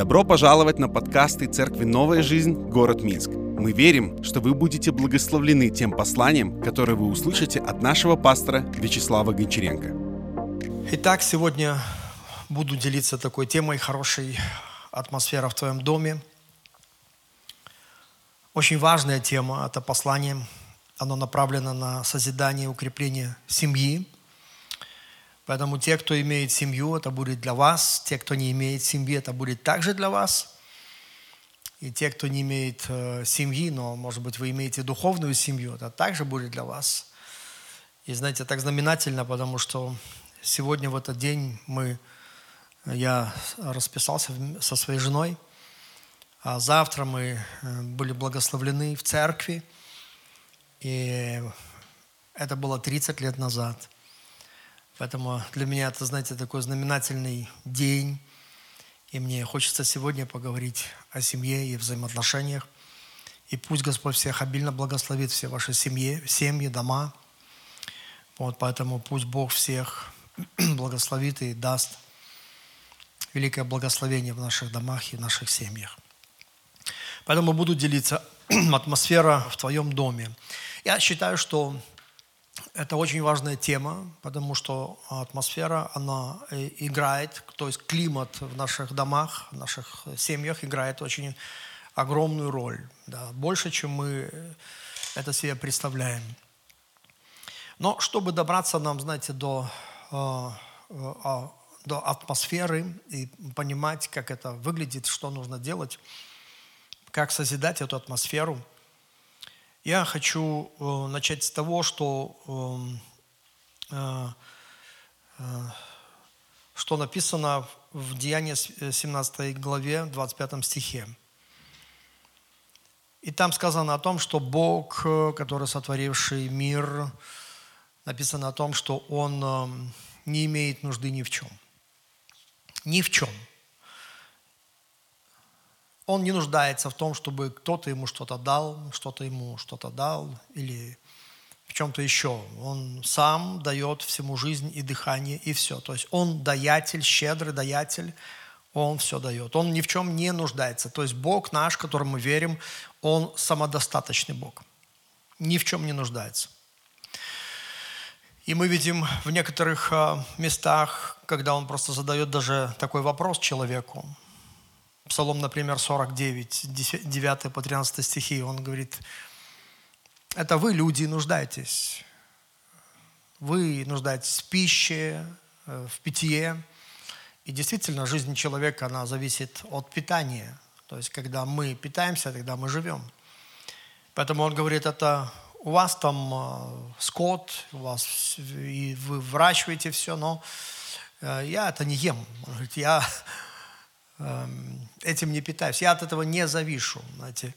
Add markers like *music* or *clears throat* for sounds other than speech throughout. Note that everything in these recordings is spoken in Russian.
Добро пожаловать на подкасты Церкви «Новая жизнь. Город Минск». Мы верим, что вы будете благословлены тем посланием, которое вы услышите от нашего пастора Вячеслава Гончаренко. Итак, сегодня буду делиться такой темой хорошей атмосфера в твоем доме. Очень важная тема – это послание. Оно направлено на созидание и укрепление семьи – Поэтому те, кто имеет семью, это будет для вас. Те, кто не имеет семьи, это будет также для вас. И те, кто не имеет э, семьи, но, может быть, вы имеете духовную семью, это также будет для вас. И, знаете, так знаменательно, потому что сегодня в этот день мы, я расписался со своей женой, а завтра мы э, были благословлены в церкви. И это было 30 лет назад – Поэтому для меня это, знаете, такой знаменательный день. И мне хочется сегодня поговорить о семье и взаимоотношениях. И пусть Господь всех обильно благословит все ваши семьи, семьи, дома. Вот поэтому пусть Бог всех *clears throat* благословит и даст великое благословение в наших домах и в наших семьях. Поэтому буду делиться *clears throat* атмосфера в твоем доме. Я считаю, что это очень важная тема, потому что атмосфера, она э, играет, то есть климат в наших домах, в наших семьях играет очень огромную роль. Да, больше, чем мы это себе представляем. Но чтобы добраться нам, знаете, до, э, э, до атмосферы и понимать, как это выглядит, что нужно делать, как созидать эту атмосферу – я хочу э, начать с того, что, эм, э, э, что написано в Деянии 17 главе, 25 стихе. И там сказано о том, что Бог, который сотворивший мир, написано о том, что Он эм, не имеет нужды ни в чем. Ни в чем – он не нуждается в том, чтобы кто-то ему что-то дал, что-то ему что-то дал или в чем-то еще. Он сам дает всему жизнь и дыхание, и все. То есть он даятель, щедрый даятель, он все дает. Он ни в чем не нуждается. То есть Бог наш, которому мы верим, он самодостаточный Бог. Ни в чем не нуждается. И мы видим в некоторых а, местах, когда он просто задает даже такой вопрос человеку, Псалом, например, 49, 9 по 13 стихи, он говорит, это вы, люди, нуждаетесь. Вы нуждаетесь в пище, э, в питье. И действительно, жизнь человека, она зависит от питания. То есть, когда мы питаемся, тогда мы живем. Поэтому он говорит, это у вас там э, скот, у вас, и вы выращиваете все, но э, я это не ем. Он говорит, я этим не питаюсь. Я от этого не завишу. Знаете.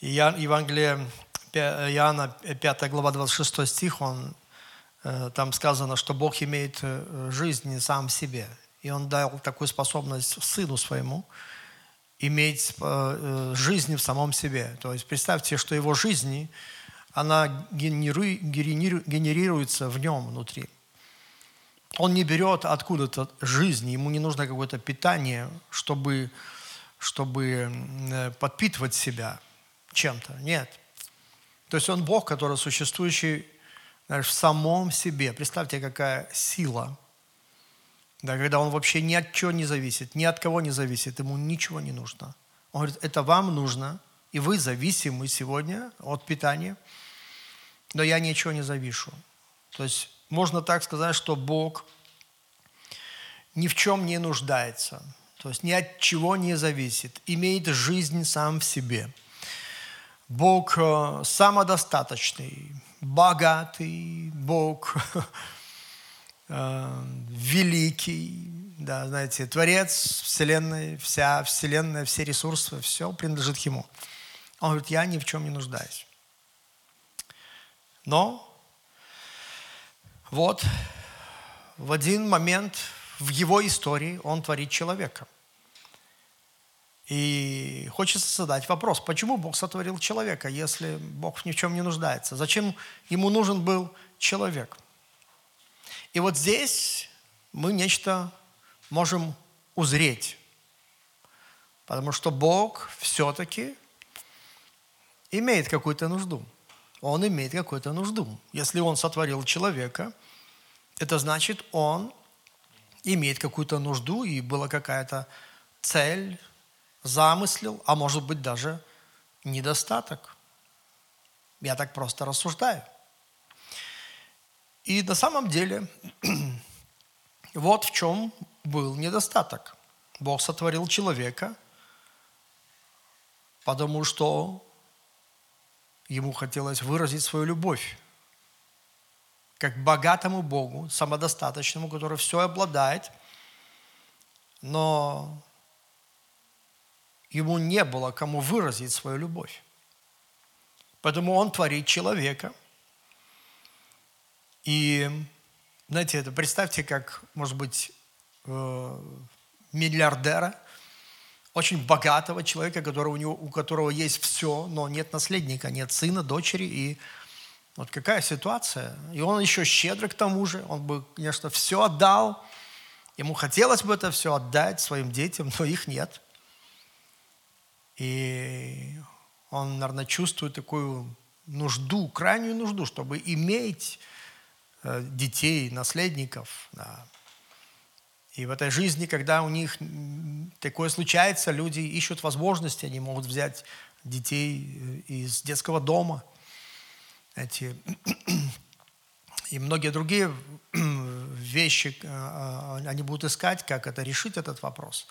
И Евангелие Иоанна, 5 глава, 26 стих, он, э, там сказано, что Бог имеет э, жизнь сам в себе. И Он дал такую способность Сыну Своему иметь э, жизнь в самом себе. То есть представьте, что Его жизнь, она генерируется в Нем внутри. Он не берет откуда-то жизнь, ему не нужно какое-то питание, чтобы, чтобы э, подпитывать себя чем-то. Нет. То есть он Бог, который существующий знаешь, в самом себе. Представьте, какая сила. Да, когда он вообще ни от чего не зависит, ни от кого не зависит, ему ничего не нужно. Он говорит, это вам нужно, и вы зависимы сегодня от питания, но я ничего не завишу. То есть можно так сказать, что Бог ни в чем не нуждается, то есть ни от чего не зависит, имеет жизнь сам в себе. Бог э, самодостаточный, богатый, Бог *laughs* э, великий, да, знаете, Творец Вселенной, вся Вселенная, все ресурсы, все принадлежит Ему. Он говорит, я ни в чем не нуждаюсь. Но вот в один момент в его истории он творит человека. И хочется задать вопрос, почему Бог сотворил человека, если Бог ни в чем не нуждается? Зачем ему нужен был человек? И вот здесь мы нечто можем узреть. Потому что Бог все-таки имеет какую-то нужду. Он имеет какую-то нужду. Если Он сотворил человека, это значит, Он имеет какую-то нужду, и была какая-то цель, замыслил, а может быть даже недостаток. Я так просто рассуждаю. И на самом деле, *clears throat* вот в чем был недостаток. Бог сотворил человека, потому что ему хотелось выразить свою любовь как богатому Богу, самодостаточному, который все обладает, но ему не было кому выразить свою любовь. Поэтому он творит человека. И, знаете, это представьте, как, может быть, э, миллиардера, очень богатого человека, которого у, него, у которого есть все, но нет наследника, нет сына, дочери. И вот какая ситуация. И он еще щедрый к тому же. Он бы, конечно, все отдал. Ему хотелось бы это все отдать своим детям, но их нет. И он, наверное, чувствует такую нужду, крайнюю нужду, чтобы иметь э, детей, наследников. Да. И в этой жизни, когда у них такое случается, люди ищут возможности, они могут взять детей э, из детского дома. Эти, *clears throat* и многие другие вещи э, они будут искать, как это решить этот вопрос.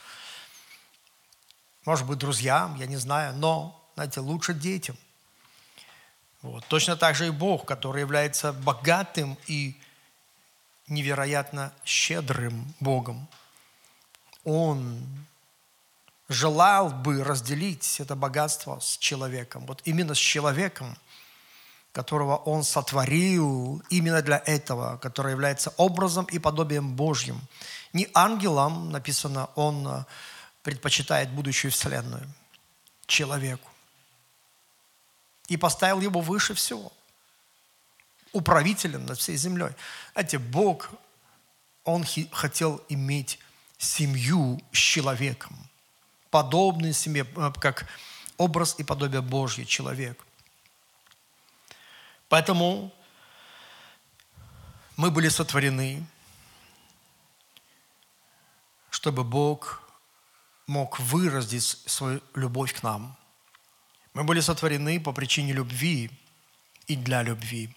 Может быть, друзьям, я не знаю, но знаете, лучше детям. Вот. Точно так же и Бог, который является богатым и невероятно щедрым Богом. Он желал бы разделить это богатство с человеком. Вот именно с человеком, которого Он сотворил именно для этого, который является образом и подобием Божьим. Не ангелам, написано, Он предпочитает будущую вселенную, человеку и поставил его выше всего, управителем над всей землей. Знаете, Бог, Он хотел иметь семью с человеком, подобный семье, э, как образ и подобие Божье человек. Поэтому мы были сотворены, чтобы Бог мог выразить свою любовь к нам – мы были сотворены по причине любви и для любви.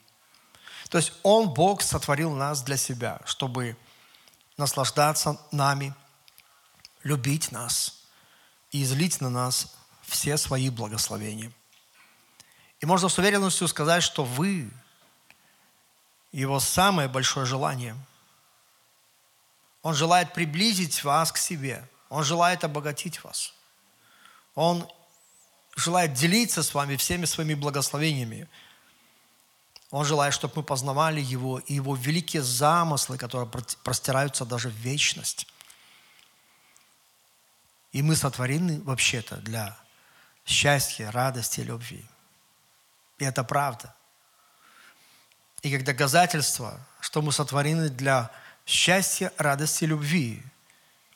То есть Он, Бог, сотворил нас для себя, чтобы наслаждаться нами, любить нас и излить на нас все свои благословения. И можно с уверенностью сказать, что вы Его самое большое желание. Он желает приблизить вас к себе. Он желает обогатить вас. Он желает делиться с вами всеми своими благословениями. Он желает, чтобы мы познавали Его и Его великие замыслы, которые простираются даже в вечность. И мы сотворены вообще-то для счастья, радости, любви. И это правда. И как доказательство, что мы сотворены для счастья, радости, любви,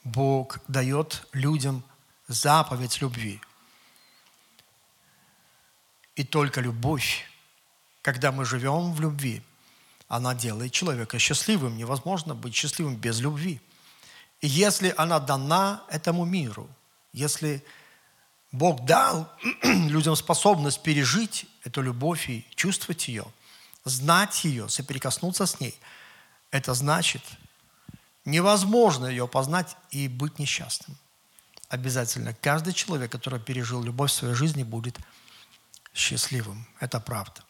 Бог дает людям заповедь любви – и только любовь, когда мы живем в любви, она делает человека счастливым. Невозможно быть счастливым без любви. И если она дана этому миру, если Бог дал *clears throat* людям способность пережить эту любовь и чувствовать ее, знать ее, соприкоснуться с ней, это значит, невозможно ее познать и быть несчастным. Обязательно каждый человек, который пережил любовь в своей жизни, будет счастливым. Это правда.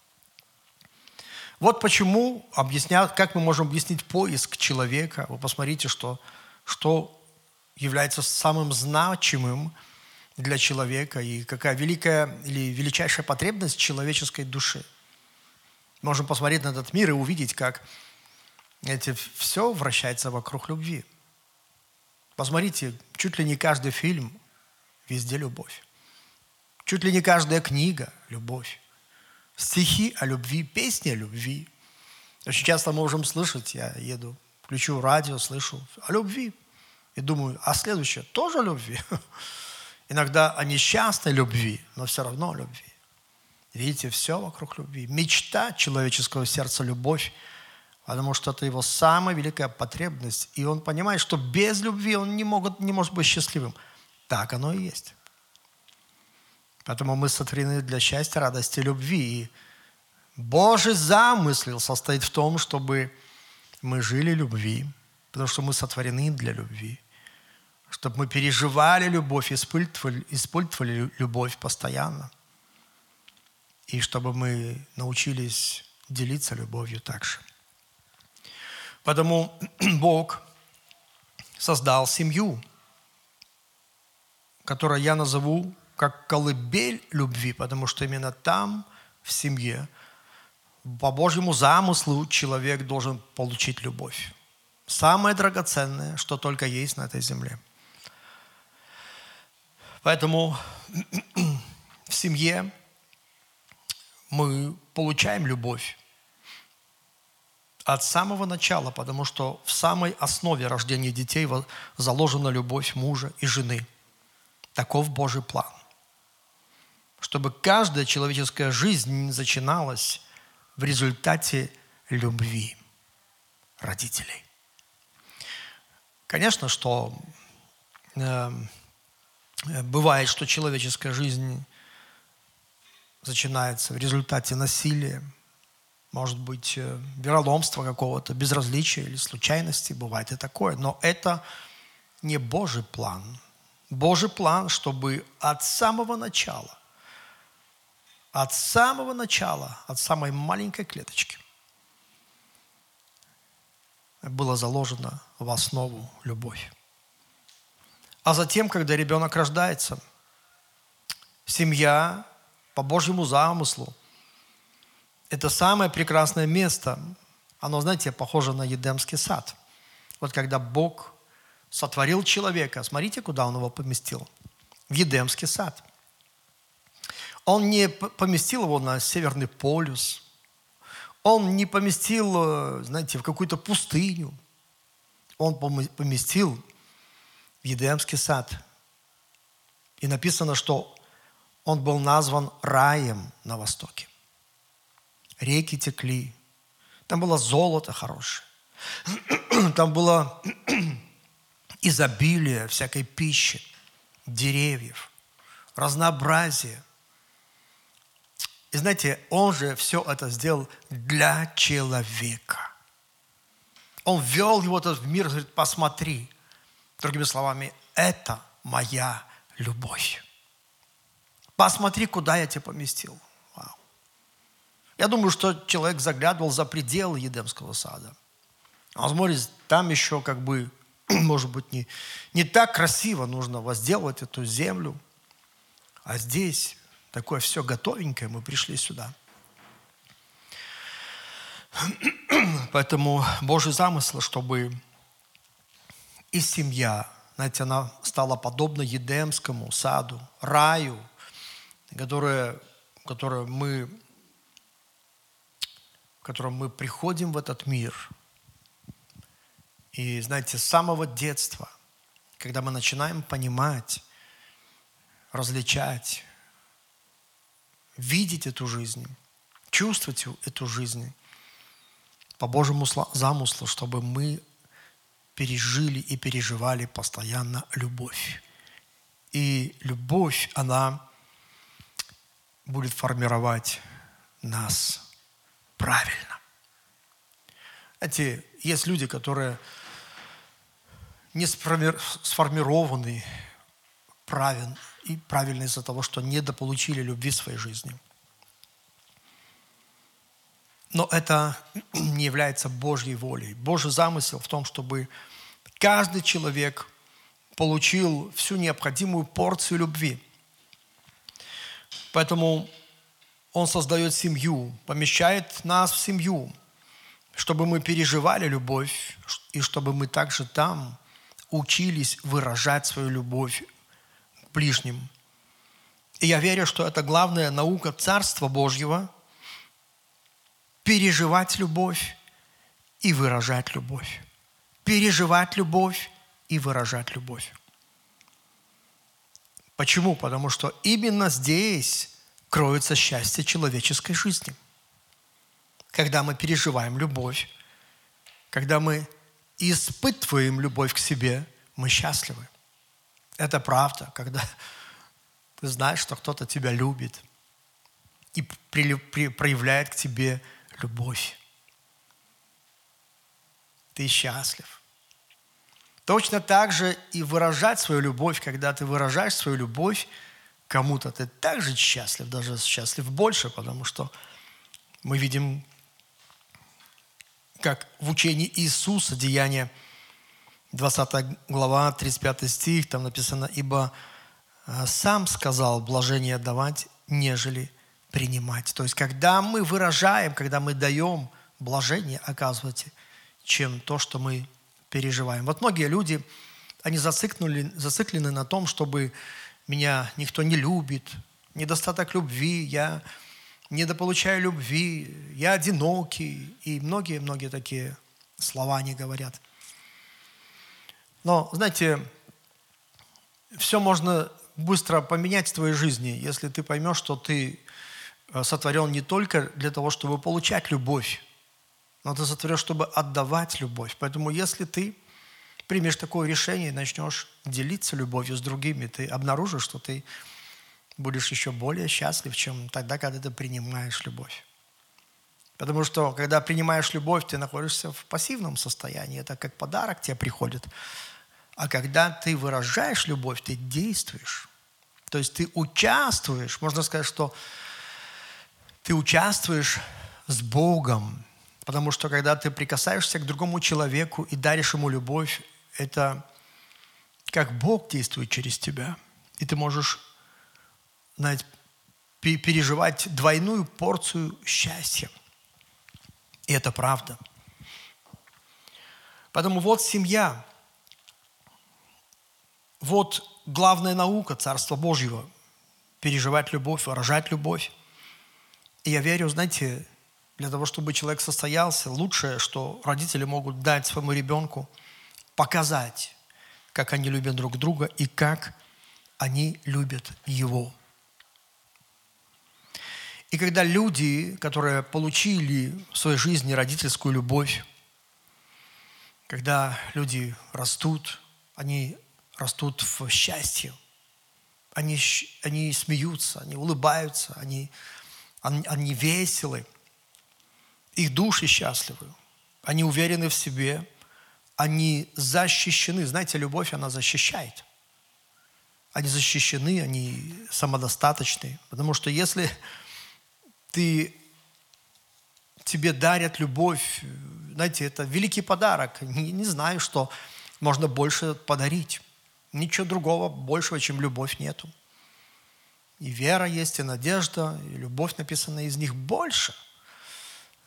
Вот почему, объясня, как мы можем объяснить поиск человека. Вы посмотрите, что, что является самым значимым для человека и какая великая или величайшая потребность человеческой души. Можем посмотреть на этот мир и увидеть, как эти, все вращается вокруг любви. Посмотрите, чуть ли не каждый фильм, везде любовь. Чуть ли не каждая книга – любовь. Стихи о любви, песни о любви. Очень часто мы можем слышать, я еду, включу радио, слышу о любви. И думаю, а следующее тоже о любви. *laughs* Иногда о несчастной любви, но все равно любви. Видите, все вокруг любви. Мечта человеческого сердца – любовь, потому что это его самая великая потребность. И он понимает, что без любви он не, могут, не может быть счастливым. Так оно и есть. Поэтому мы сотворены для счастья, радости, любви. И Божий замысел состоит в том, чтобы мы жили любви, потому что мы сотворены для любви. Чтобы мы переживали любовь, испытывали, испытывали любовь постоянно. И чтобы мы научились делиться любовью также. Потому *clears throat* Бог создал семью, которую я назову как колыбель любви, потому что именно там, в семье, по Божьему замыслу человек должен получить любовь. Самое драгоценное, что только есть на этой земле. Поэтому *clears throat* в семье мы получаем любовь от самого начала, потому что в самой основе рождения детей заложена любовь мужа и жены. Таков Божий план. Чтобы каждая человеческая жизнь начиналась в результате любви родителей. Конечно, что э, бывает, что человеческая жизнь начинается в результате насилия, может быть, э, вероломства какого-то, безразличия или случайности, бывает и такое. Но это не Божий план. Божий план, чтобы от самого начала – от самого начала, от самой маленькой клеточки было заложено в основу любовь. А затем, когда ребенок рождается, семья по Божьему замыслу – это самое прекрасное место. Оно, знаете, похоже на Едемский сад. Вот когда Бог сотворил человека, смотрите, куда Он его поместил. В Едемский сад – он не поместил его на Северный полюс. Он не поместил, э, знаете, в какую-то пустыню. Он поместил в Едемский сад. И написано, что он был назван раем на востоке. Реки текли. Там было золото хорошее. *clears throat* Там было *clears throat* изобилие всякой пищи, деревьев, разнообразие. И знаете, Он же все это сделал для человека. Он ввел его в мир, говорит, посмотри. Другими словами, это моя любовь. Посмотри, куда я тебя поместил. Вау. Я думаю, что человек заглядывал за пределы Едемского сада. Он смотрит, там еще как бы, *clears throat* может быть, не, не так красиво нужно возделывать эту землю. А здесь такое все готовенькое, мы пришли сюда. *clears throat* Поэтому Божий замысел, чтобы и семья, знаете, она стала подобна Едемскому саду, раю, которое, которое мы, в котором мы приходим в этот мир. И, знаете, с самого детства, когда мы начинаем понимать, различать, видеть эту жизнь, чувствовать эту жизнь по Божьему замыслу, чтобы мы пережили и переживали постоянно любовь. И любовь, она будет формировать нас правильно. Знаете, есть люди, которые не сформированы правильно, и правильно из-за того, что недополучили любви в своей жизни. Но это не является Божьей волей. Божий замысел в том, чтобы каждый человек получил всю необходимую порцию любви. Поэтому Он создает семью, помещает нас в семью, чтобы мы переживали любовь, и чтобы мы также там учились выражать свою любовь ближним. И я верю, что это главная наука Царства Божьего – переживать любовь и выражать любовь. Переживать любовь и выражать любовь. Почему? Потому что именно здесь кроется счастье человеческой жизни. Когда мы переживаем любовь, когда мы испытываем любовь к себе, мы счастливы. Это правда, когда ты знаешь, что кто-то тебя любит и при, при, проявляет к тебе любовь. Ты счастлив. Точно так же и выражать свою любовь, когда ты выражаешь свою любовь кому-то, ты также счастлив, даже счастлив больше, потому что мы видим, как в учении Иисуса, Деяние 20 глава, 35 стих, там написано, «Ибо а, сам сказал блажение давать, нежели принимать». То есть, когда мы выражаем, когда мы даем блажение, оказывается, чем то, что мы переживаем. Вот многие люди, они зациклены, зациклены на том, чтобы меня никто не любит, недостаток любви, я недополучаю любви, я одинокий, и многие-многие такие слова они говорят. Но, знаете, все можно быстро поменять в твоей жизни, если ты поймешь, что ты э, сотворен не только для того, чтобы получать любовь, но ты сотворен, чтобы отдавать любовь. Поэтому если ты примешь такое решение и начнешь делиться любовью с другими, ты обнаружишь, что ты будешь еще более счастлив, чем тогда, когда ты принимаешь любовь. Потому что, когда принимаешь любовь, ты находишься в пассивном состоянии. Это как подарок тебе приходит. А когда ты выражаешь любовь, ты действуешь. То есть ты участвуешь. Можно сказать, что ты участвуешь с Богом Потому что когда ты прикасаешься к другому человеку и даришь ему любовь, это как Бог действует через тебя. И ты можешь знаете, переживать двойную порцию счастья. И это правда. Поэтому вот семья, вот главная наука Царства Божьего – переживать любовь, выражать любовь. И я верю, знаете, для того, чтобы человек состоялся, лучшее, что родители могут дать своему ребенку, показать, как они любят друг друга и как они любят его. И когда люди, которые получили в своей жизни родительскую любовь, когда люди растут, они растут в счастье, они, они смеются, они улыбаются, они, они, они веселы – их души счастливы, они уверены в себе, они защищены. Знаете, любовь, она защищает. Они защищены, они самодостаточны. Потому что если ты, тебе дарят любовь, знаете, это великий подарок. Не, не знаю, что можно больше подарить. Ничего другого большего, чем любовь нету. И вера есть, и надежда, и любовь написана из них больше –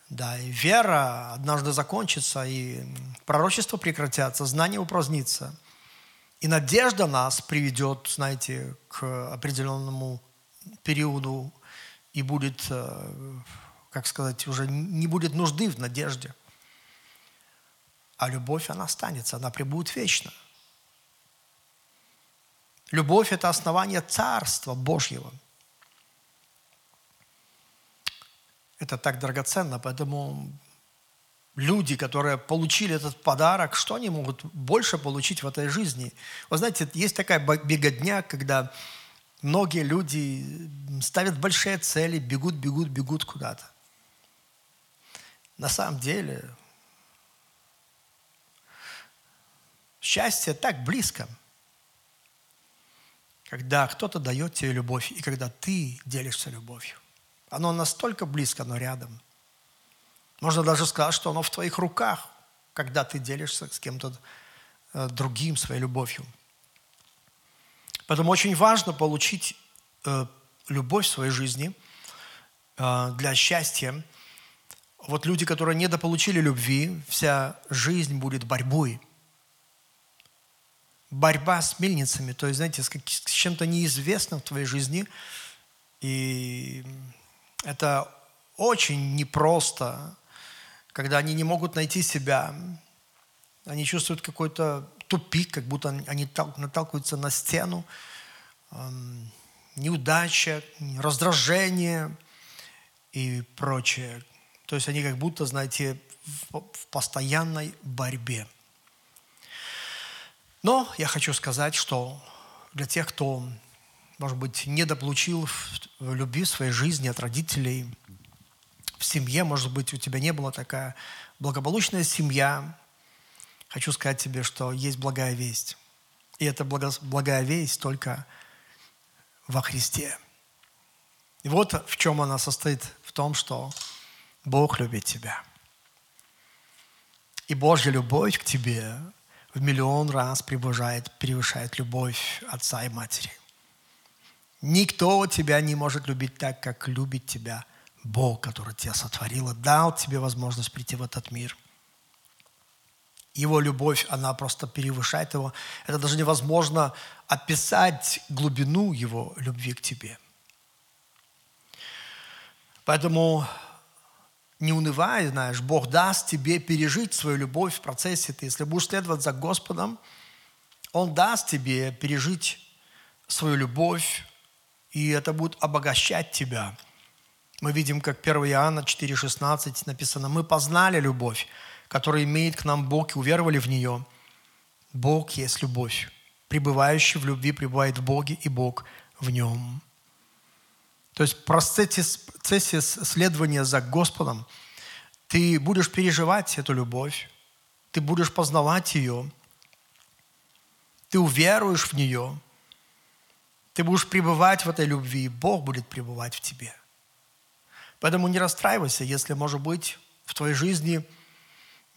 да, и вера однажды закончится, и пророчество прекратятся, знание упразднится. И надежда нас приведет, знаете, к определенному периоду, и будет, э, как сказать, уже не будет нужды в надежде. А любовь, она останется, она пребудет вечно. Любовь – это основание Царства Божьего – Это так драгоценно, поэтому люди, которые получили этот подарок, что они могут больше получить в этой жизни? Вы знаете, есть такая беготня, когда многие люди ставят большие цели, бегут, бегут, бегут куда-то. На самом деле, счастье так близко, когда кто-то дает тебе любовь, и когда ты делишься любовью. Оно настолько близко, но рядом. Можно даже сказать, что оно в твоих руках, когда ты делишься с кем-то э, другим своей любовью. Поэтому очень важно получить э, любовь в своей жизни э, для счастья. Вот люди, которые недополучили любви, вся жизнь будет борьбой. Борьба с мельницами, то есть, знаете, с, с чем-то неизвестным в твоей жизни. И это очень непросто, когда они не могут найти себя. Они чувствуют какой-то тупик, как будто они наталкиваются на стену. эм, неудача, раздражение и прочее. То есть они как будто, знаете, в, в постоянной борьбе. Но я хочу сказать, что для тех, кто, может быть, недополучил любви в своей жизни от родителей, в семье, может быть, у тебя не была такая благополучная семья, хочу сказать тебе, что есть благая весть. И эта благая весть только во Христе. И вот в чем она состоит, в том, что Бог любит тебя. И Божья любовь к тебе в миллион раз превышает, превышает любовь отца и матери. Никто тебя не может любить так, как любит тебя Бог, который тебя сотворил, дал тебе возможность прийти в этот мир. Его любовь, она просто перевышает его. Это даже невозможно описать глубину его любви к тебе. Поэтому не унывай, знаешь, Бог даст тебе пережить свою любовь в процессе. Ты, если будешь следовать за Господом, Он даст тебе пережить свою любовь, и это будет обогащать тебя. Мы видим, как 1 Иоанна 4,16 написано, «Мы познали любовь, которую имеет к нам Бог, и уверовали в нее. Бог есть любовь. Пребывающий в любви пребывает в Боге, и Бог в нем». То есть в процессе, следования за Господом ты будешь переживать эту любовь, ты будешь познавать ее, ты уверуешь в нее, ты будешь пребывать в этой любви, и Бог будет пребывать в тебе. Поэтому не расстраивайся, если, может быть, в твоей жизни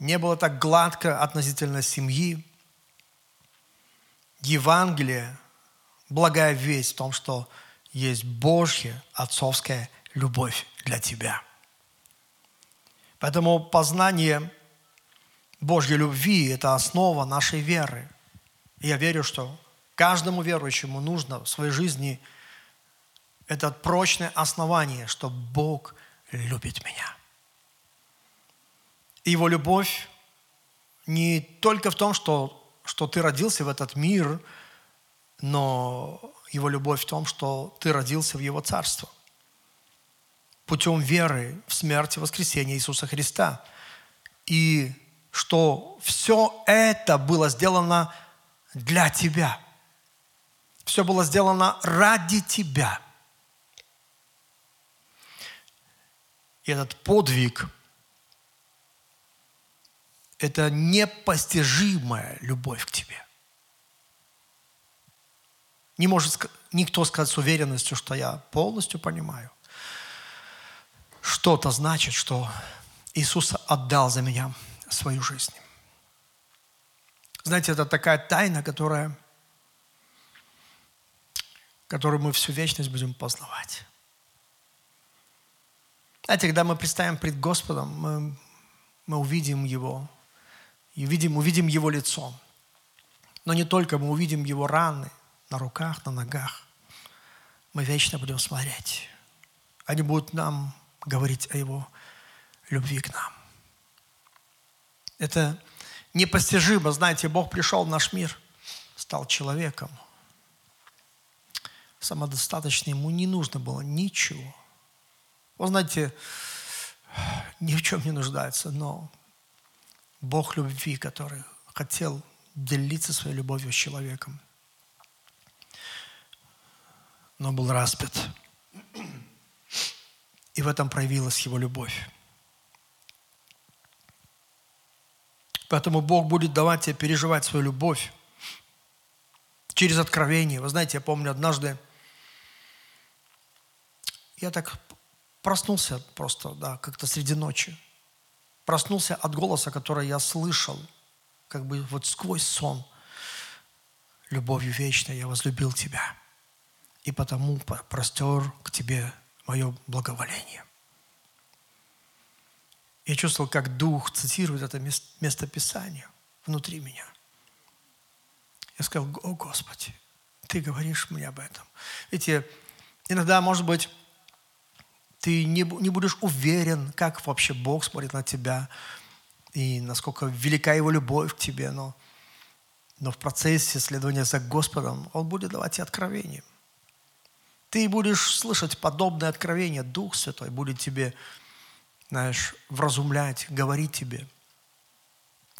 не было так гладко относительно семьи. Евангелие, благая весть в том, что есть Божья отцовская любовь для тебя. Поэтому познание Божьей любви – это основа нашей веры. Я верю, что каждому верующему нужно в своей жизни это прочное основание, что Бог любит меня. И Его любовь не только в том, что, что ты родился в этот мир, но его любовь в том, что ты родился в Его Царство. Путем веры в смерть и воскресение Иисуса Христа. И что все это было сделано для тебя. Все было сделано ради тебя. И этот подвиг – это непостижимая любовь к тебе – не может никто сказать с уверенностью, что я полностью понимаю. Что-то значит, что Иисус отдал за меня свою жизнь. Знаете, это такая тайна, которая, которую мы всю вечность будем познавать. Знаете, когда мы представим пред Господом, мы, мы увидим Его, и увидим, увидим Его лицо. Но не только мы увидим Его раны – на руках, на ногах. Мы вечно будем смотреть. Они будут нам говорить о Его любви к нам. Это непостижимо. Знаете, Бог пришел в наш мир, стал человеком. Самодостаточно ему не нужно было ничего. Он, знаете, ни в чем не нуждается, но Бог любви, который хотел делиться своей любовью с человеком – но был распят. И в этом проявилась его любовь. Поэтому Бог будет давать тебе переживать свою любовь через откровение. Вы знаете, я помню однажды, я так проснулся просто, да, как-то среди ночи. Проснулся от голоса, который я слышал, как бы вот сквозь сон. Любовью вечной я возлюбил тебя и потому простер к тебе мое благоволение. Я чувствовал, как Дух цитирует это место Писания внутри меня. Я сказал, о Господи, Ты говоришь мне об этом. Видите, иногда, может быть, ты не, не будешь уверен, как вообще Бог смотрит на тебя и насколько велика Его любовь к тебе, но, но в процессе следования за Господом Он будет давать тебе откровение. Ты будешь слышать подобное откровение. Дух Святой будет тебе, знаешь, вразумлять, говорить тебе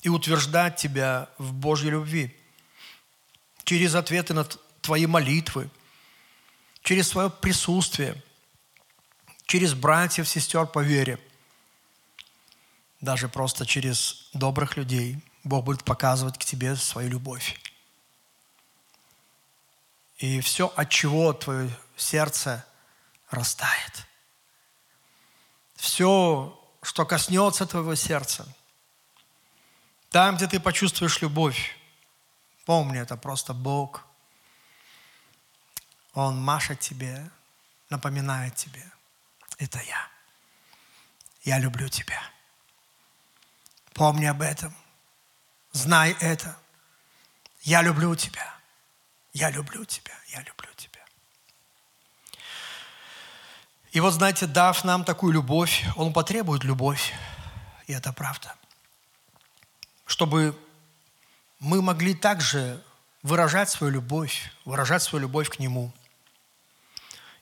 и утверждать тебя в Божьей любви через ответы на твои молитвы, через свое присутствие, через братьев, сестер по вере, даже просто через добрых людей Бог будет показывать к тебе свою любовь. И все, от чего твое сердце растает. Все, что коснется твоего сердца. Там, где ты почувствуешь любовь, помни, это просто Бог. Он машет тебе, напоминает тебе. Это я. Я люблю тебя. Помни об этом. Знай это. Я люблю тебя. Я люблю тебя. Я люблю тебя. И вот, знаете, дав нам такую любовь, Он потребует любовь. И это правда. Чтобы мы могли также выражать свою любовь, выражать свою любовь к Нему.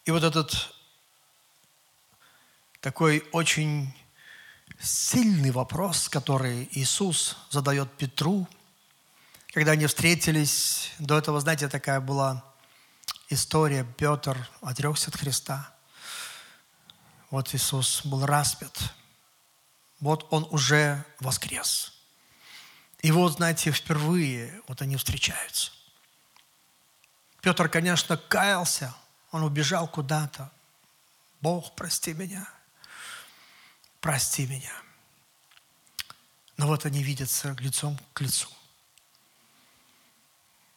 И вот этот такой очень сильный вопрос, который Иисус задает Петру, когда они встретились. До этого, знаете, такая была история. Петр отрекся от Христа – вот Иисус был распят. Вот Он уже воскрес. И вот, знаете, впервые вот они встречаются. Петр, конечно, каялся. Он убежал куда-то. Бог, прости меня. Прости меня. Но вот они видятся лицом к лицу.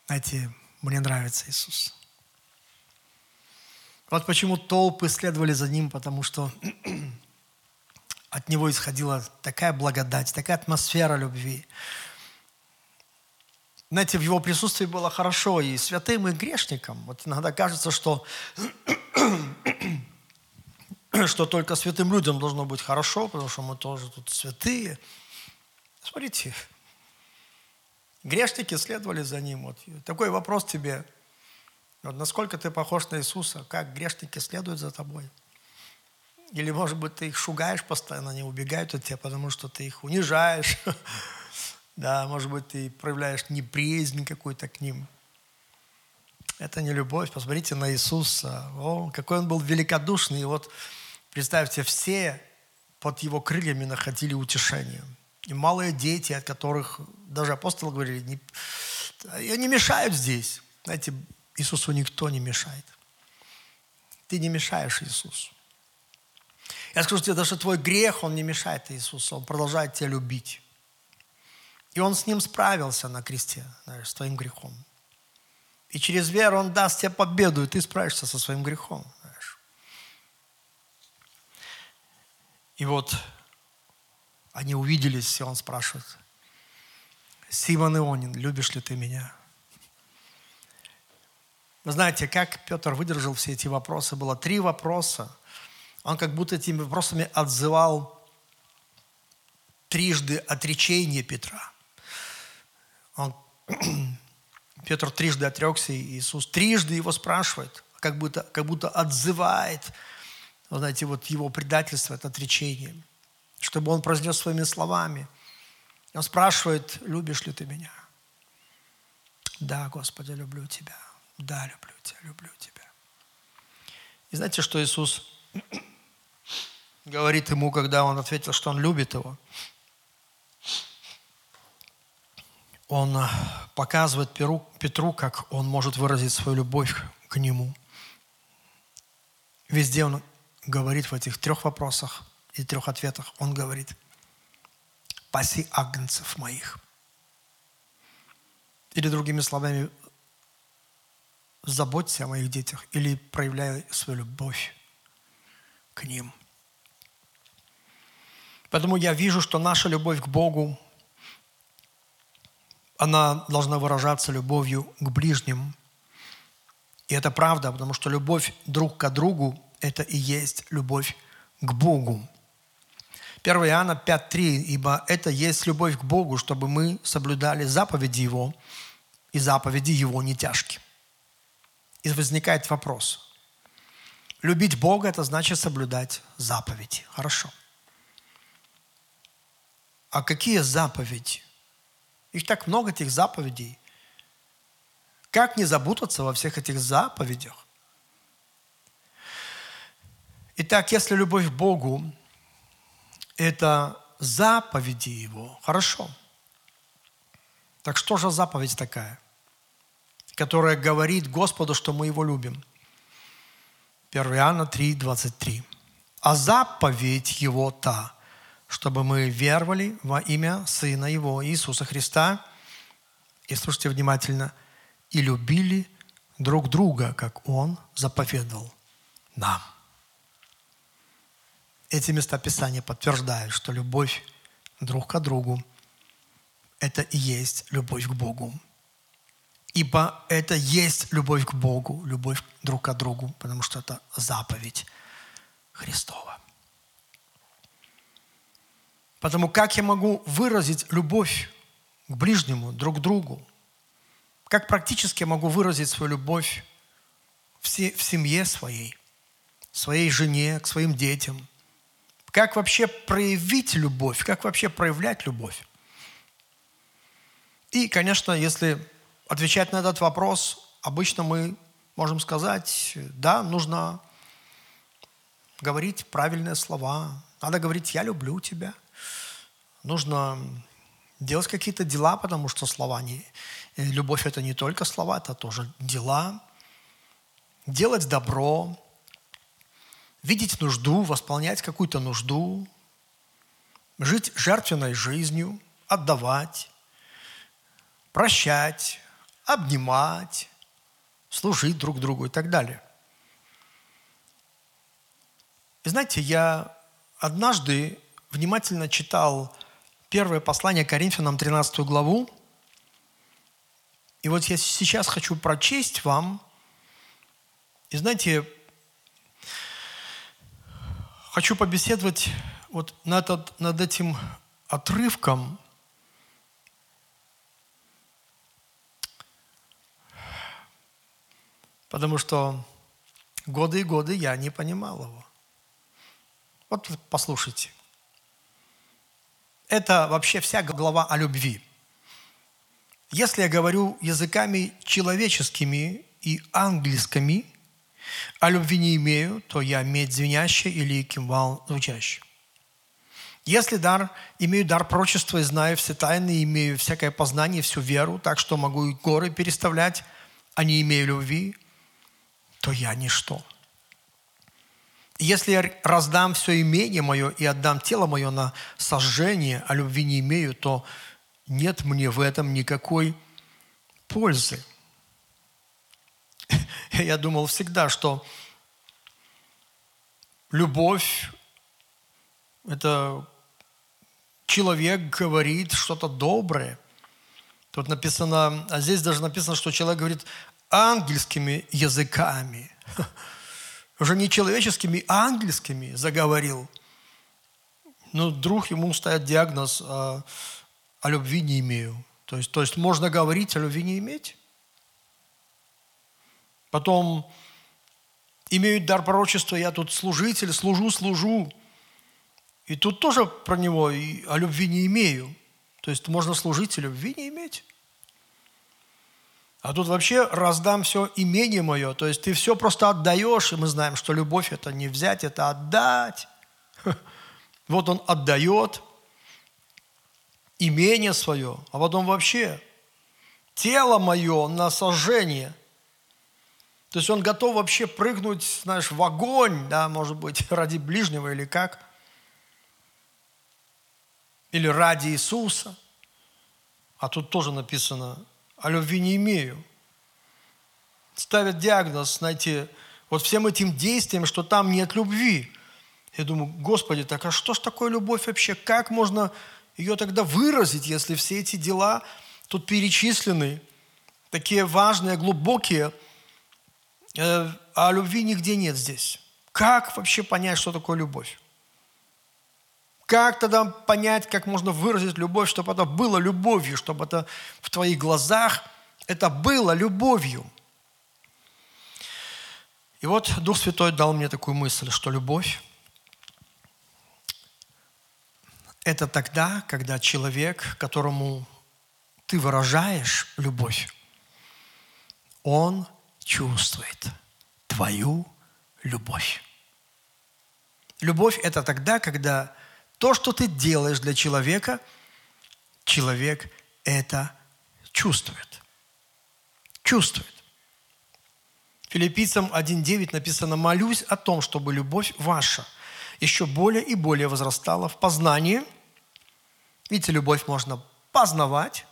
Знаете, мне нравится Иисус. Вот почему толпы следовали за ним, потому что *clears throat* от него исходила такая благодать, такая атмосфера любви. Знаете, в его присутствии было хорошо и святым, и грешникам. Вот иногда кажется, что, *clears throat* что только святым людям должно быть хорошо, потому что мы тоже тут святые. Смотрите, грешники следовали за ним. Вот такой вопрос тебе – вот насколько ты похож на Иисуса, как грешники следуют за тобой. Или, может быть, ты их шугаешь постоянно, они убегают от тебя, потому что ты их унижаешь. *laughs* Да, может быть, ты проявляешь неприязнь какую-то к ним. Это не любовь. Посмотрите на Иисуса. О, какой он был великодушный. И вот представьте, все под его крыльями находили утешение. И малые дети, от которых даже апостолы говорили, не, они мешают здесь. Знаете, Иисусу никто не мешает. Ты не мешаешь Иисусу. Я скажу тебе, даже твой грех, он не мешает Иисусу, он продолжает тебя любить. И он с ним справился на кресте, знаешь, с твоим грехом. И через веру он даст тебе победу, и ты справишься со своим грехом. Знаешь. И вот они увиделись, и он спрашивает, Симон Ионин, любишь ли ты меня? Вы знаете, как Петр выдержал все эти вопросы? Было три вопроса. Он как будто этими вопросами отзывал трижды отречение Петра. Он, *clears throat* Петр трижды отрекся, и Иисус трижды его спрашивает, как будто, как будто отзывает, вы знаете, вот его предательство, это отречение, чтобы он произнес своими словами. Он спрашивает, любишь ли ты меня? Да, Господи, люблю тебя. Да, люблю тебя, люблю тебя. И знаете, что Иисус говорит ему, когда он ответил, что он любит его? Он показывает Петру, Петру, как он может выразить свою любовь к нему. Везде он говорит в этих трех вопросах и трех ответах, он говорит, паси агнцев моих. Или другими словами, заботься о моих детях или проявляй свою любовь к ним. Поэтому я вижу, что наша любовь к Богу, она должна выражаться любовью к ближним. И это правда, потому что любовь друг к другу – это и есть любовь к Богу. 1 Иоанна 5.3, ибо это есть любовь к Богу, чтобы мы соблюдали заповеди Его, и заповеди Его не тяжкие. И возникает вопрос, Любить Бога – это значит соблюдать заповеди. Хорошо. А какие заповеди? Их так много, этих заповедей. Как не запутаться во всех этих заповедях? Итак, если любовь к Богу – это заповеди Его, хорошо. Так что же заповедь такая, которая говорит Господу, что мы Его любим? 1 Иоанна 3, 23. А заповедь Его та, чтобы мы веровали во имя Сына Его, Иисуса Христа, и слушайте внимательно, и любили друг друга, как Он заповедовал нам. Эти места Писания подтверждают, что любовь друг к другу – это и есть любовь к Богу. Ибо это есть любовь к Богу, любовь друг к другу, потому что это заповедь Христова. Потому как я могу выразить любовь к ближнему, друг к другу? Как практически я могу выразить свою любовь в семье своей, своей жене, к своим детям – как вообще проявить любовь? Как вообще проявлять любовь? И, конечно, если отвечать на этот вопрос, обычно мы можем сказать, да, нужно говорить правильные слова, надо говорить «я люблю тебя», нужно делать какие-то дела, потому что слова не... Любовь – это не только слова, это тоже дела. Делать добро, видеть нужду, восполнять какую-то нужду, жить жертвенной жизнью, отдавать, прощать, обнимать, служить друг другу и так далее. И знаете, я однажды внимательно читал первое послание Коринфянам, 13 главу, и вот я сейчас хочу прочесть вам, и знаете, хочу побеседовать вот над, над этим отрывком. Потому что годы и годы я не понимал его. Вот послушайте. Это вообще вся глава о любви. Если я говорю языками человеческими и английскими, а любви не имею, то я медь звенящая или кимвал звучащий. Если дар, имею дар прочества и знаю все тайны, имею всякое познание, всю веру, так что могу и горы переставлять, а не имею любви, то я ничто. Если я раздам все имение мое и отдам тело мое на сожжение, а любви не имею, то нет мне в этом никакой пользы. *laughs* я думал всегда, что любовь – это человек говорит что-то доброе. Тут написано, а здесь даже написано, что человек говорит ангельскими языками. *laughs* Уже не человеческими, а ангельскими заговорил. Но вдруг ему ставят диагноз а, «о любви не имею». То есть, то есть можно говорить, а любви не иметь? Потом имеют дар пророчества, я тут служитель, служу, служу. И тут тоже про него и о любви не имею. То есть можно служить и любви не иметь. А тут вообще раздам все имение мое. То есть ты все просто отдаешь, и мы знаем, что любовь это не взять, это отдать. *laughs* Вот он отдает имение свое, а потом вообще тело мое на сожжение – то есть он готов вообще прыгнуть, знаешь, в огонь, да, может быть, *laughs* ради ближнего или как. Или ради Иисуса. А тут тоже написано, о любви не имею. Ставят диагноз, знаете, вот всем этим действием, что там нет любви. Я думаю, Господи, так а что ж такое любовь вообще? Как можно ее тогда выразить, если все эти дела тут перечислены, такие важные, глубокие – а любви нигде нет здесь. Как вообще понять, что такое любовь? Как тогда понять, как можно выразить любовь, чтобы это было любовью, чтобы это в твоих глазах это было любовью? И вот Дух Святой дал мне такую мысль, что любовь – это тогда, когда человек, которому ты выражаешь любовь, он чувствует твою любовь. Любовь – это тогда, когда то, что ты делаешь для человека, человек это чувствует. Чувствует. Филиппийцам 1.9 написано, «Молюсь о том, чтобы любовь ваша еще более и более возрастала в познании». Видите, любовь можно познавать.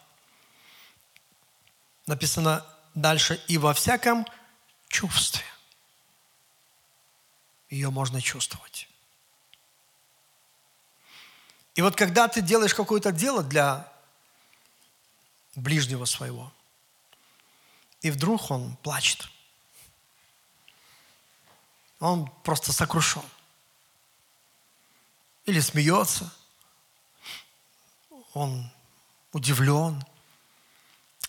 Написано дальше, «И во всяком чувстве». Ее можно чувствовать. И вот когда ты делаешь какое-то дело для ближнего своего, и вдруг он плачет – он просто сокрушен. Или смеется, он удивлен,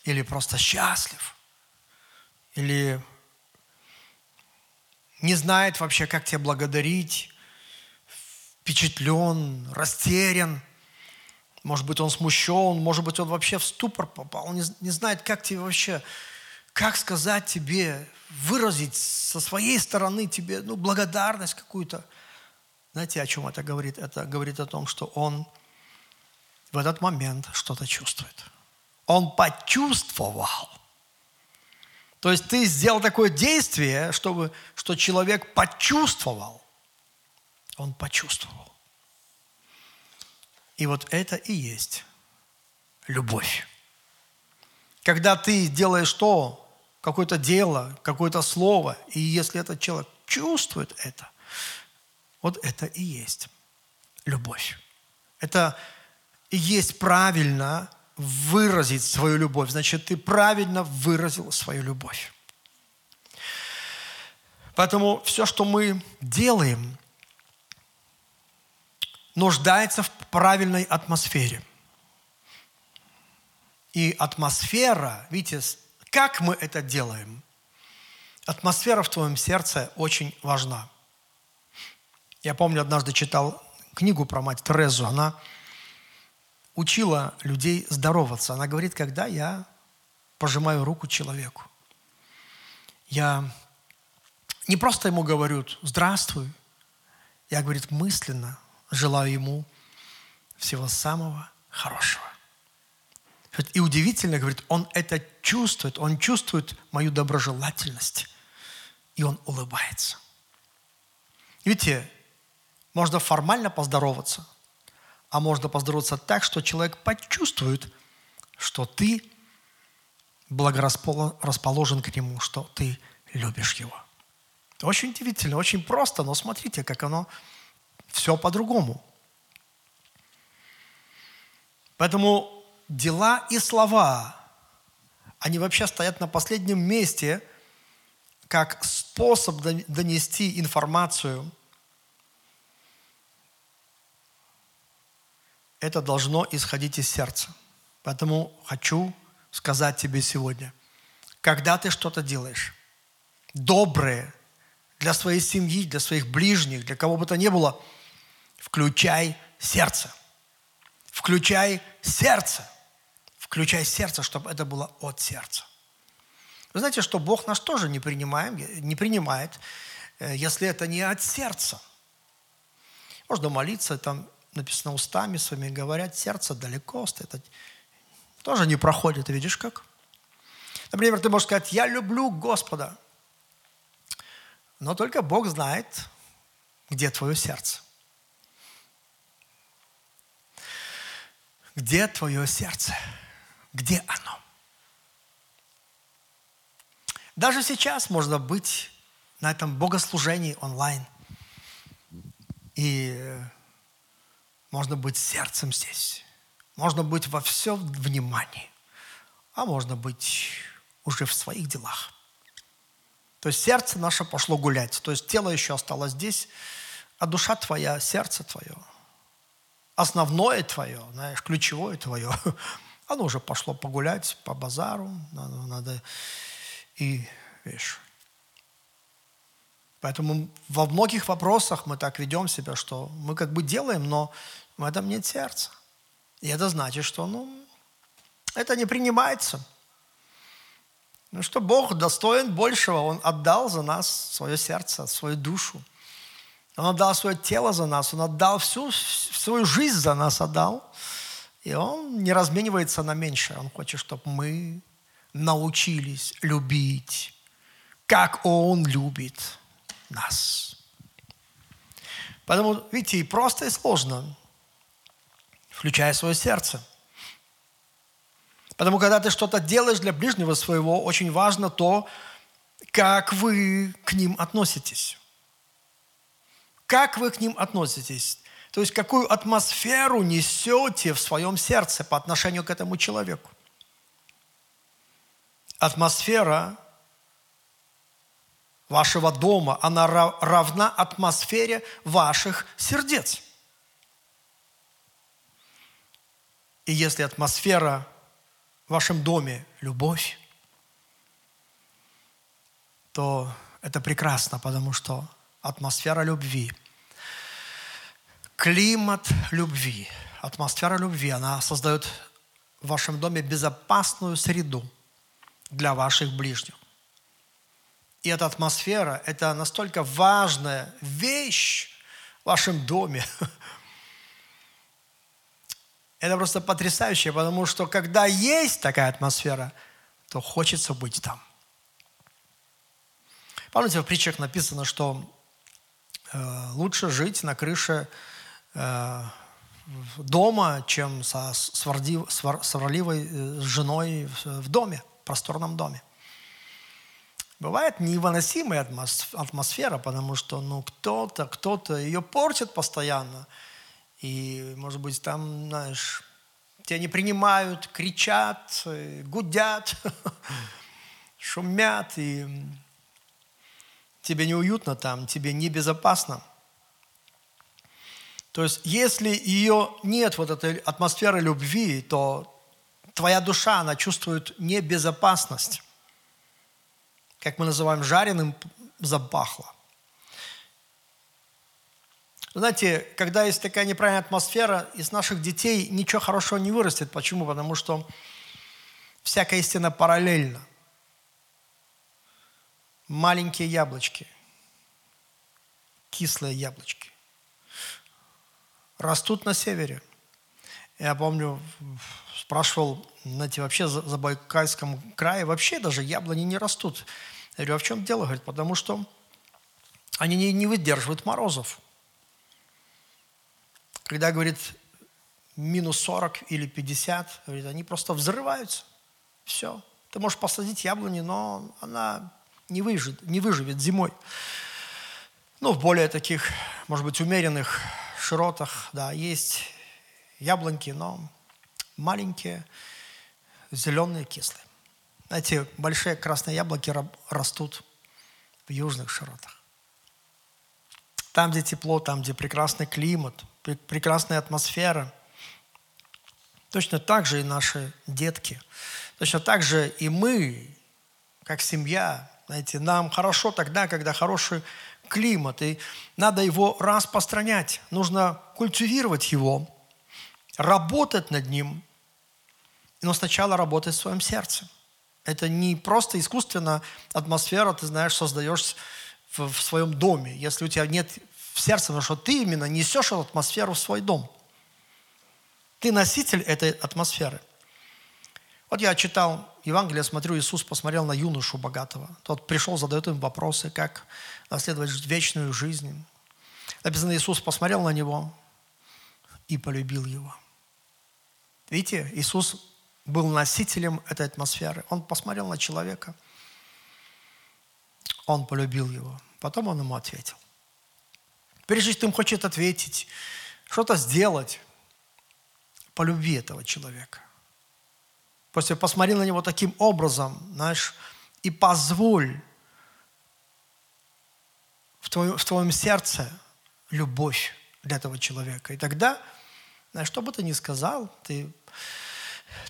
или просто счастлив, или не знает вообще, как тебя благодарить, впечатлен, растерян, может быть, он смущен, может быть, он вообще в ступор попал, он не, не знает, как тебе вообще как сказать тебе, выразить со своей стороны тебе ну, благодарность какую-то. Знаете, о чем это говорит? Это говорит о том, что он в этот момент что-то чувствует. Он почувствовал. То есть ты сделал такое действие, чтобы, что человек почувствовал. Он почувствовал. И вот это и есть любовь. Когда ты делаешь то, какое-то дело, какое-то слово, и если этот человек чувствует это, вот это и есть любовь. Это и есть правильно выразить свою любовь. Значит, ты правильно выразил свою любовь. Поэтому все, что мы делаем, нуждается в правильной атмосфере. И атмосфера, видите, как мы это делаем? Атмосфера в твоем сердце очень важна. Я помню, однажды читал книгу про мать Терезу. Она учила людей здороваться. Она говорит, когда я пожимаю руку человеку, я не просто ему говорю «здравствуй», я, говорит, мысленно желаю ему всего самого хорошего. И удивительно, говорит, он это чувствует, он чувствует мою доброжелательность, и он улыбается. Видите, можно формально поздороваться, а можно поздороваться так, что человек почувствует, что ты благорасположен к нему, что ты любишь его. Очень удивительно, очень просто, но смотрите, как оно все по-другому. Поэтому дела и слова, они вообще стоят на последнем месте как способ донести информацию. Это должно исходить из сердца. Поэтому хочу сказать тебе сегодня, когда ты что-то делаешь, доброе для своей семьи, для своих ближних, для кого бы то ни было, включай сердце. Включай сердце включая сердце, чтобы это было от сердца. Вы знаете, что Бог нас тоже не, принимаем, не принимает, э, если это не от сердца. Можно молиться, там написано устами своими говорят, сердце далеко стоит. Тоже не проходит, видишь как? Например, ты можешь сказать, я люблю Господа. Но только Бог знает, где твое сердце. Где твое сердце? Где оно? Даже сейчас можно быть на этом богослужении онлайн. И э, можно быть сердцем здесь. Можно быть во всем внимании. А можно быть уже в своих делах. То есть сердце наше пошло гулять. То есть тело еще осталось здесь, а душа твоя, сердце твое, основное твое, знаешь, ключевое твое *laughs* Оно уже пошло погулять по базару, надо, надо и, видишь. Поэтому во многих вопросах мы так ведем себя, что мы как бы делаем, но в этом нет сердца. И это значит, что ну, это не принимается. Ну что Бог достоин большего. Он отдал за нас свое сердце, свою душу. Он отдал свое тело за нас. Он отдал всю свою жизнь за нас отдал. И Он не разменивается на меньшее. Он хочет, чтобы мы научились любить, как Он любит нас. Поэтому, видите, и просто, и сложно, включая свое сердце. Потому когда ты что-то делаешь для ближнего своего, очень важно то, как вы к ним относитесь. Как вы к ним относитесь? То есть какую атмосферу несете в своем сердце по отношению к этому человеку. Атмосфера вашего дома, она равна атмосфере ваших сердец. И если атмосфера в вашем доме любовь, то это прекрасно, потому что атмосфера любви – климат любви, атмосфера любви, она создает в вашем доме безопасную среду для ваших ближних. И эта атмосфера – это настолько важная вещь в вашем доме. *laughs* Это просто потрясающе, потому что когда есть такая атмосфера, то хочется быть там. Помните, в притчах написано, что э, лучше жить на крыше Э, дома, чем со сварливой э, женой в доме, в просторном доме. Бывает невыносимая атмосфера, потому что ну, кто-то, кто-то ее портит постоянно. И, может быть, там, знаешь, тебя не принимают, кричат, э, гудят, *laughs* шумят, и тебе неуютно там, тебе небезопасно. То есть, если ее нет, вот этой атмосферы любви, то твоя душа, она чувствует небезопасность. Как мы называем, жареным запахло. Знаете, когда есть такая неправильная атмосфера, из наших детей ничего хорошего не вырастет. Почему? Потому что всякая истина параллельна. Маленькие яблочки, кислые яблочки растут на севере. Я помню, спрашивал, знаете, вообще за Байкальском крае вообще даже яблони не растут. Я говорю, а в чем дело? Говорит, потому что они не, не выдерживают морозов. Когда, говорит, минус 40 или 50, говорит, они просто взрываются. Все. Ты можешь посадить яблони, но она не выживет, не выживет зимой. Ну, в более таких, может быть, умеренных широтах, да, есть яблоньки, но маленькие, зеленые, кислые. Знаете, большие красные яблоки растут в южных широтах. Там, где тепло, там, где прекрасный климат, прекрасная атмосфера. Точно так же и наши детки. Точно так же и мы, как семья, знаете, нам хорошо тогда, когда хороший климат, и надо его распространять. Нужно культивировать его, работать над ним, но сначала работать в своем сердце. Это не просто искусственно атмосфера, ты знаешь, создаешь в, в своем доме, если у тебя нет в сердце, потому что ты именно несешь эту атмосферу в свой дом. Ты носитель этой атмосферы. Вот я читал Евангелие, смотрю, Иисус посмотрел на юношу богатого. Тот пришел, задает им вопросы, как наследовать вечную жизнь. Написано, Иисус посмотрел на него и полюбил его. Видите, Иисус был носителем этой атмосферы. Он посмотрел на человека, он полюбил его. Потом он ему ответил. Прежде чем хочет ответить, что-то сделать, полюби этого человека. После посмотри на него таким образом, знаешь, и позволь в твоем, в твоем сердце любовь для этого человека. И тогда, знаешь, что бы ты ни сказал, ты,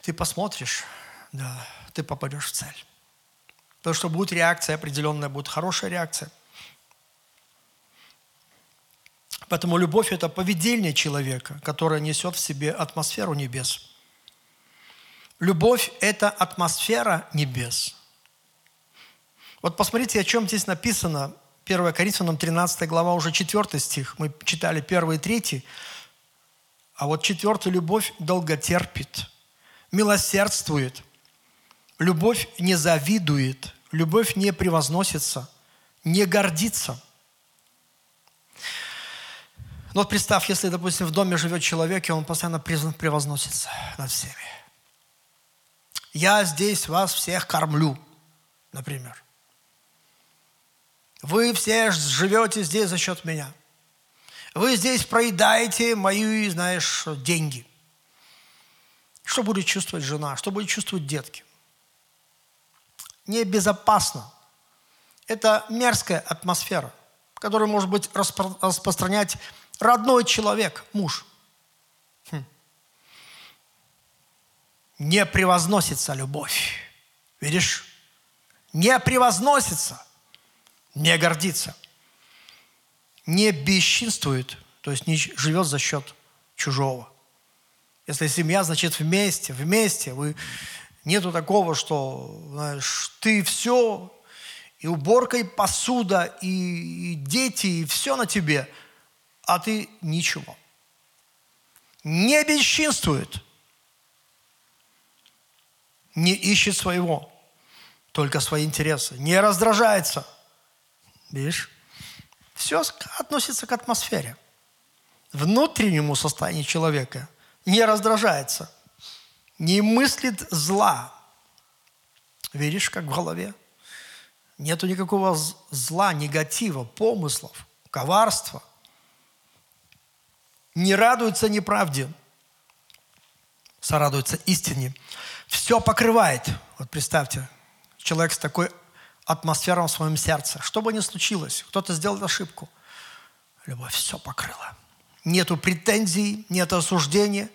ты посмотришь, да, ты попадешь в цель. Потому что будет реакция определенная, будет хорошая реакция. Поэтому любовь – это поведение человека, которое несет в себе атмосферу небес. Любовь – это атмосфера небес. Вот посмотрите, о чем здесь написано. 1 Коринфянам 13 глава, уже 4 стих. Мы читали 1 и 3. А вот 4 любовь долготерпит, милосердствует. Любовь не завидует, любовь не превозносится, не гордится – но вот представь, если, допустим, в доме живет человек, и он постоянно превозносится над всеми. Я здесь вас всех кормлю, например. Вы все живете здесь за счет меня. Вы здесь проедаете мои, знаешь, деньги. Что будет чувствовать жена? Что будет чувствовать детки? Небезопасно. Это мерзкая атмосфера, которую, может быть, распро- распространять родной человек, муж. Хм. Не превозносится любовь. Видишь? Не превозносится, не гордится, не бесчинствует, то есть не живет за счет чужого. Если семья, значит вместе, вместе. Вы, нету такого, что знаешь, ты все, и уборка, и посуда, и, и дети, и все на тебе – а ты ничего. Не бесчинствует, не ищет своего, только свои интересы, не раздражается. Видишь? Все относится к атмосфере. Внутреннему состоянию человека не раздражается, не мыслит зла. Видишь, как в голове? Нету никакого зла, негатива, помыслов, коварства – не радуется неправде, сорадуется истине. Все покрывает. Вот представьте, человек с такой атмосферой в своем сердце. Что бы ни случилось, кто-то сделал ошибку, любовь все покрыла. Нету претензий, нет осуждения,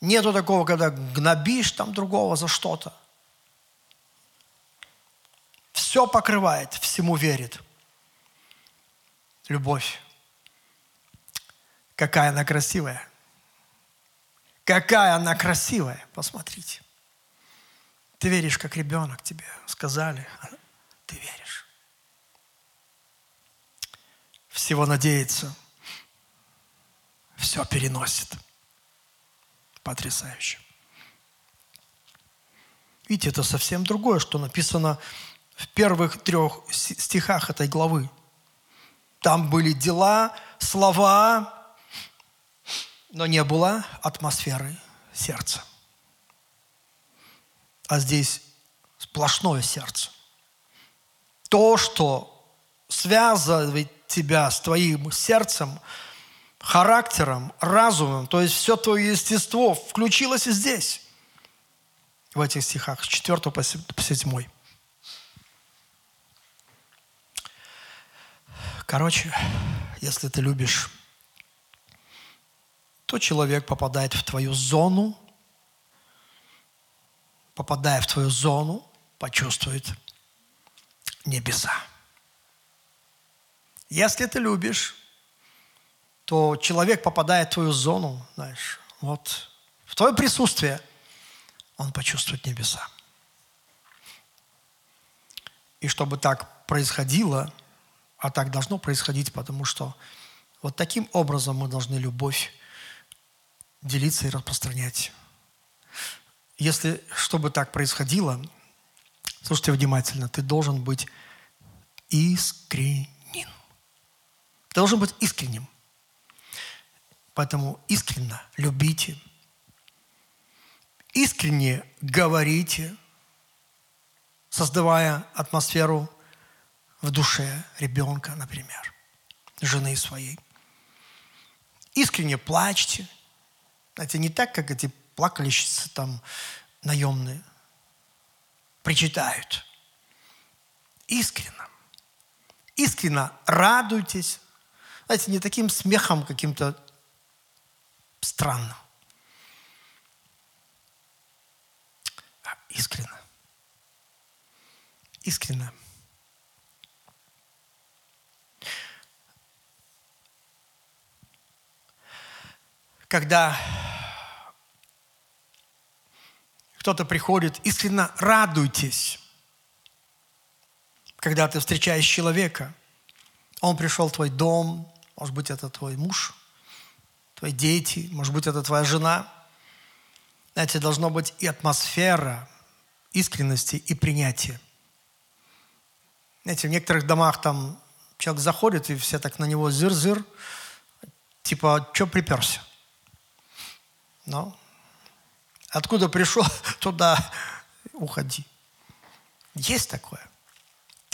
нету такого, когда гнобишь там другого за что-то. Все покрывает, всему верит. Любовь. Какая она красивая. Какая она красивая. Посмотрите. Ты веришь, как ребенок тебе сказали. Ты веришь. Всего надеется. Все переносит. Потрясающе. Видите, это совсем другое, что написано в первых трех стихах этой главы. Там были дела, слова, но не было атмосферы сердца. А здесь сплошное сердце. То, что связывает тебя с твоим сердцем, характером, разумом, то есть все твое естество включилось и здесь, в этих стихах, с 4 по 7. Короче, если ты любишь то человек попадает в твою зону, попадая в твою зону, почувствует небеса. Если ты любишь, то человек попадает в твою зону, знаешь, вот в твое присутствие, он почувствует небеса. И чтобы так происходило, а так должно происходить, потому что вот таким образом мы должны любовь делиться и распространять. Если, чтобы так происходило, слушайте внимательно, ты должен быть искренним. Ты должен быть искренним. Поэтому искренне любите. Искренне говорите, создавая атмосферу в душе ребенка, например, жены своей. Искренне плачьте – знаете, не так, как эти плакальщицы там наемные причитают. Искренно. Искренно радуйтесь. Знаете, не таким смехом каким-то странным. А искренно. Искренно. когда кто-то приходит, искренне радуйтесь, когда ты встречаешь человека. Он пришел в твой дом, может быть, это твой муж, твои дети, может быть, это твоя жена. Знаете, должно быть и атмосфера искренности и принятия. Знаете, в некоторых домах там человек заходит, и все так на него зыр-зыр, типа, что приперся? Ну, Откуда пришел, *laughs* туда уходи. Есть такое.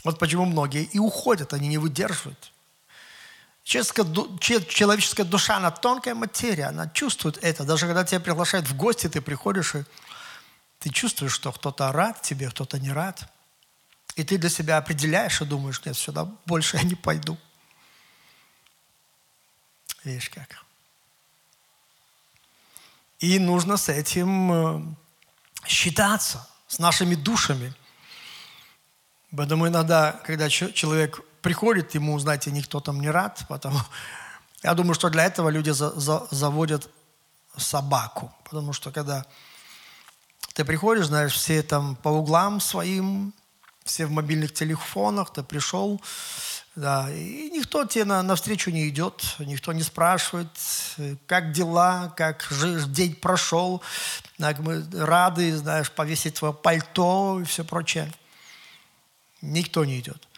Вот почему многие и уходят, они не выдерживают. Человеческая душа, она тонкая материя, она чувствует это. Даже когда тебя приглашают в гости, ты приходишь, и ты чувствуешь, что кто-то рад тебе, кто-то не рад. И ты для себя определяешь и думаешь, нет, сюда больше я не пойду. Видишь как. И нужно с этим э, считаться, с нашими душами. Поэтому иногда, когда человек приходит, ему, знаете, никто там не рад, потому *laughs* я думаю, что для этого люди за, за, заводят собаку. Потому что когда ты приходишь, знаешь, все там по углам своим, все в мобильных телефонах, ты пришел, да, и никто тебе на, навстречу не идет, никто не спрашивает, как дела, как день прошел, как мы рады, знаешь, повесить твое пальто и все прочее. Никто не идет.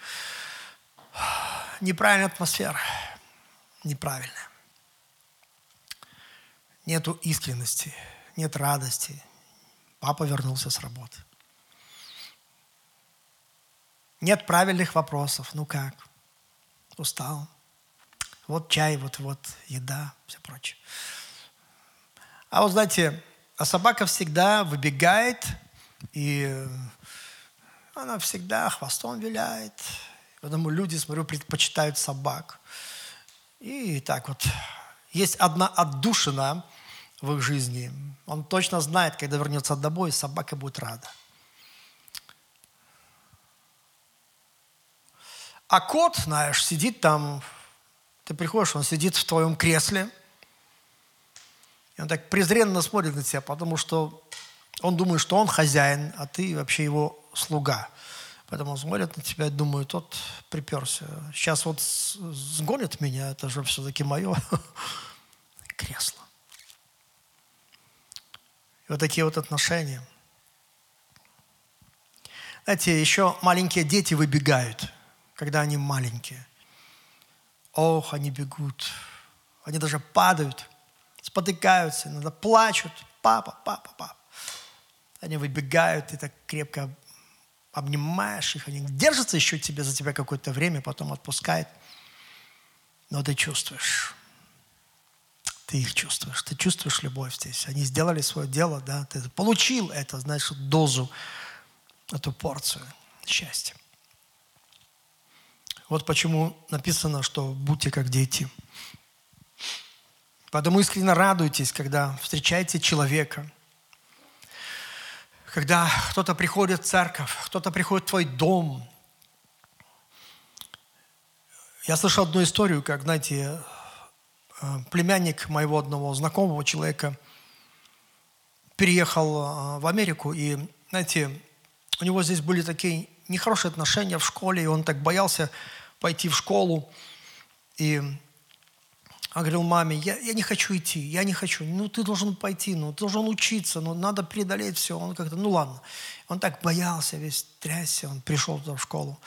Неправильная атмосфера, неправильная. Нету искренности, нет радости. Папа вернулся с работы. Нет правильных вопросов. Ну как? Устал. Вот чай, вот, вот еда, все прочее. А вот знаете, а собака всегда выбегает, и она всегда хвостом виляет. Поэтому люди, смотрю, предпочитают собак. И так вот, есть одна отдушина в их жизни. Он точно знает, когда вернется домой, собака будет рада. А кот, знаешь, сидит там, ты приходишь, он сидит в твоем кресле, и он так презренно смотрит на тебя, потому что он думает, что он хозяин, а ты вообще его слуга. Поэтому смотрит на тебя и думает, тот приперся. Сейчас вот сгонит меня, это же все-таки мое *laughs* кресло. И вот такие вот отношения. Знаете, еще маленькие дети выбегают – когда они маленькие. Ох, они бегут. Они даже падают, спотыкаются, иногда плачут. Папа, папа, папа. Они выбегают, ты так крепко обнимаешь их, они держатся еще тебе за тебя какое-то время, потом отпускают. Но ты чувствуешь, ты их чувствуешь, ты чувствуешь любовь здесь. Они сделали свое дело, да, ты получил это, знаешь, дозу, эту порцию счастья. Вот почему написано, что будьте как дети. Поэтому искренне радуйтесь, когда встречаете человека. Когда кто-то приходит в церковь, кто-то приходит в твой дом. Я слышал одну историю, как, знаете, э, племянник моего одного знакомого человека переехал э, в Америку, и, знаете, у него здесь были такие нехорошие отношения в школе, и он так боялся пойти в школу. И он говорил маме, я, я не хочу идти, я не хочу. Ну, ты должен пойти, ну, ты должен учиться, ну, надо преодолеть все. Он как-то, ну, ладно. Он так боялся, весь трясся, он пришел туда в школу.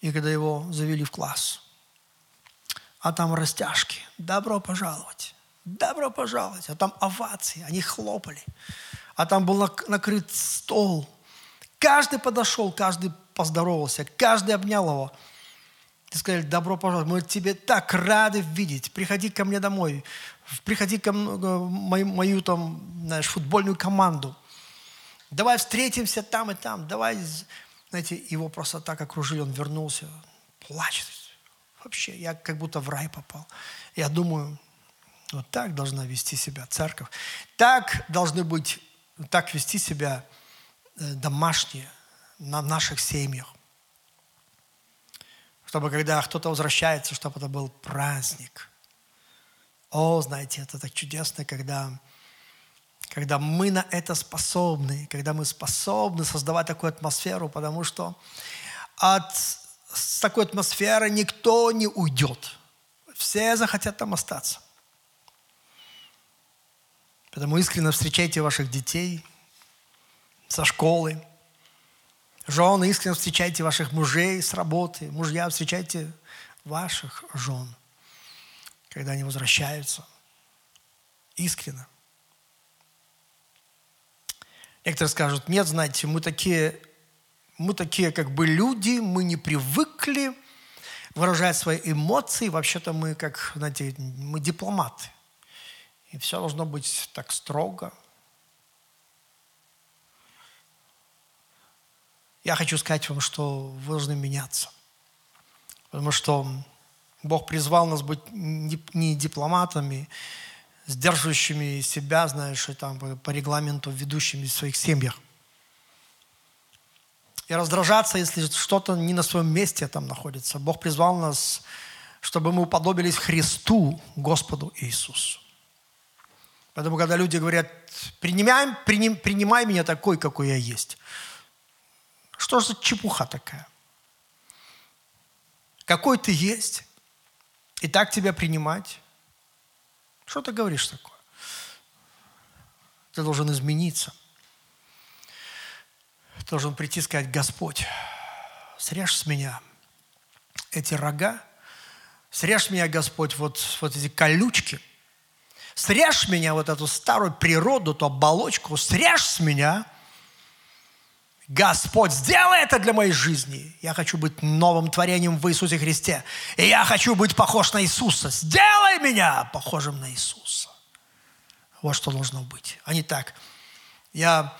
И когда его завели в класс, а там растяжки, добро пожаловать, добро пожаловать. А там овации, они хлопали. А там был накрыт стол. Каждый подошел, каждый поздоровался, каждый обнял его. Ты сказали, добро пожаловать, мы тебе так рады видеть. Приходи ко мне домой. Приходи ко э, мою, мою там, знаешь, футбольную команду. Давай встретимся там и там. Давай, знаете, его просто так окружили, он вернулся, плачет. Вообще, я как будто в рай попал. Я думаю, вот так должна вести себя церковь. Так должны быть, так вести себя э, домашние, на наших семьях чтобы когда кто-то возвращается, чтобы это был праздник. О, знаете, это так чудесно, когда, когда мы на это способны, когда мы способны создавать такую атмосферу, потому что от такой атмосферы никто не уйдет. Все захотят там остаться. Поэтому искренне встречайте ваших детей со школы. Жены, искренне встречайте ваших мужей с работы. Мужья, встречайте ваших жен, когда они возвращаются. Искренне. Некоторые скажут, нет, знаете, мы такие мы такие как бы люди, мы не привыкли выражать свои эмоции. Вообще-то мы как, знаете, мы дипломаты. И все должно быть так строго. Я хочу сказать вам, что вы должны меняться. Потому что Бог призвал нас быть не дипломатами, сдерживающими себя, знаешь, и там по регламенту ведущими в своих семьях – и раздражаться, если что-то не на своем месте там находится. Бог призвал нас, чтобы мы уподобились Христу, Господу Иисусу. Поэтому, когда люди говорят, принимай, приним, принимай меня такой, какой я есть. Что за чепуха такая? Какой ты есть, и так тебя принимать. Что ты говоришь такое? Ты должен измениться должен прийти и сказать, Господь, срежь с меня эти рога, срежь меня, Господь, вот, вот эти колючки, срежь меня вот эту старую природу, ту оболочку, срежь с меня. Господь, сделай это для моей жизни. Я хочу быть новым творением в Иисусе Христе. И я хочу быть похож на Иисуса. Сделай меня похожим на Иисуса. Вот что должно быть. А не так. Я,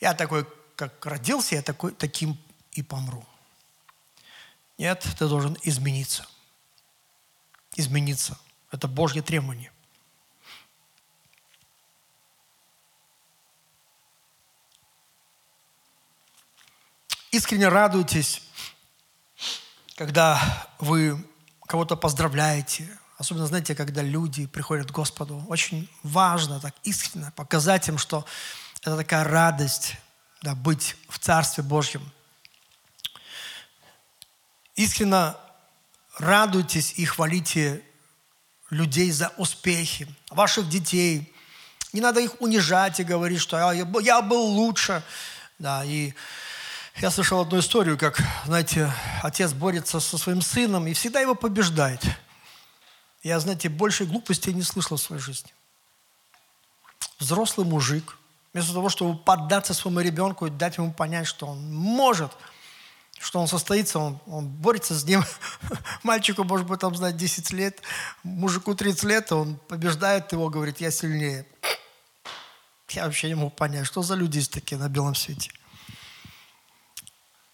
я такой как родился, я такой, таким и помру. Нет, ты должен измениться. Измениться. Это Божье требование. Искренне радуйтесь, когда вы кого-то поздравляете, особенно, знаете, когда люди приходят к Господу. Очень важно так искренне показать им, что это такая радость, да, быть в Царстве Божьем. Искренне радуйтесь и хвалите людей за успехи, ваших детей. Не надо их унижать и говорить, что я, я был лучше. Да, и я слышал одну историю, как, знаете, отец борется со своим сыном и всегда его побеждает. Я, знаете, больше глупости не слышал в своей жизни. Взрослый мужик – Вместо того, чтобы поддаться своему ребенку и дать ему понять, что он может, что он состоится, он, он борется с ним. *laughs* Мальчику, может быть, там, знать 10 лет, мужику 30 лет, он побеждает его, говорит, я сильнее. Я вообще не могу понять, что за люди есть такие на белом свете.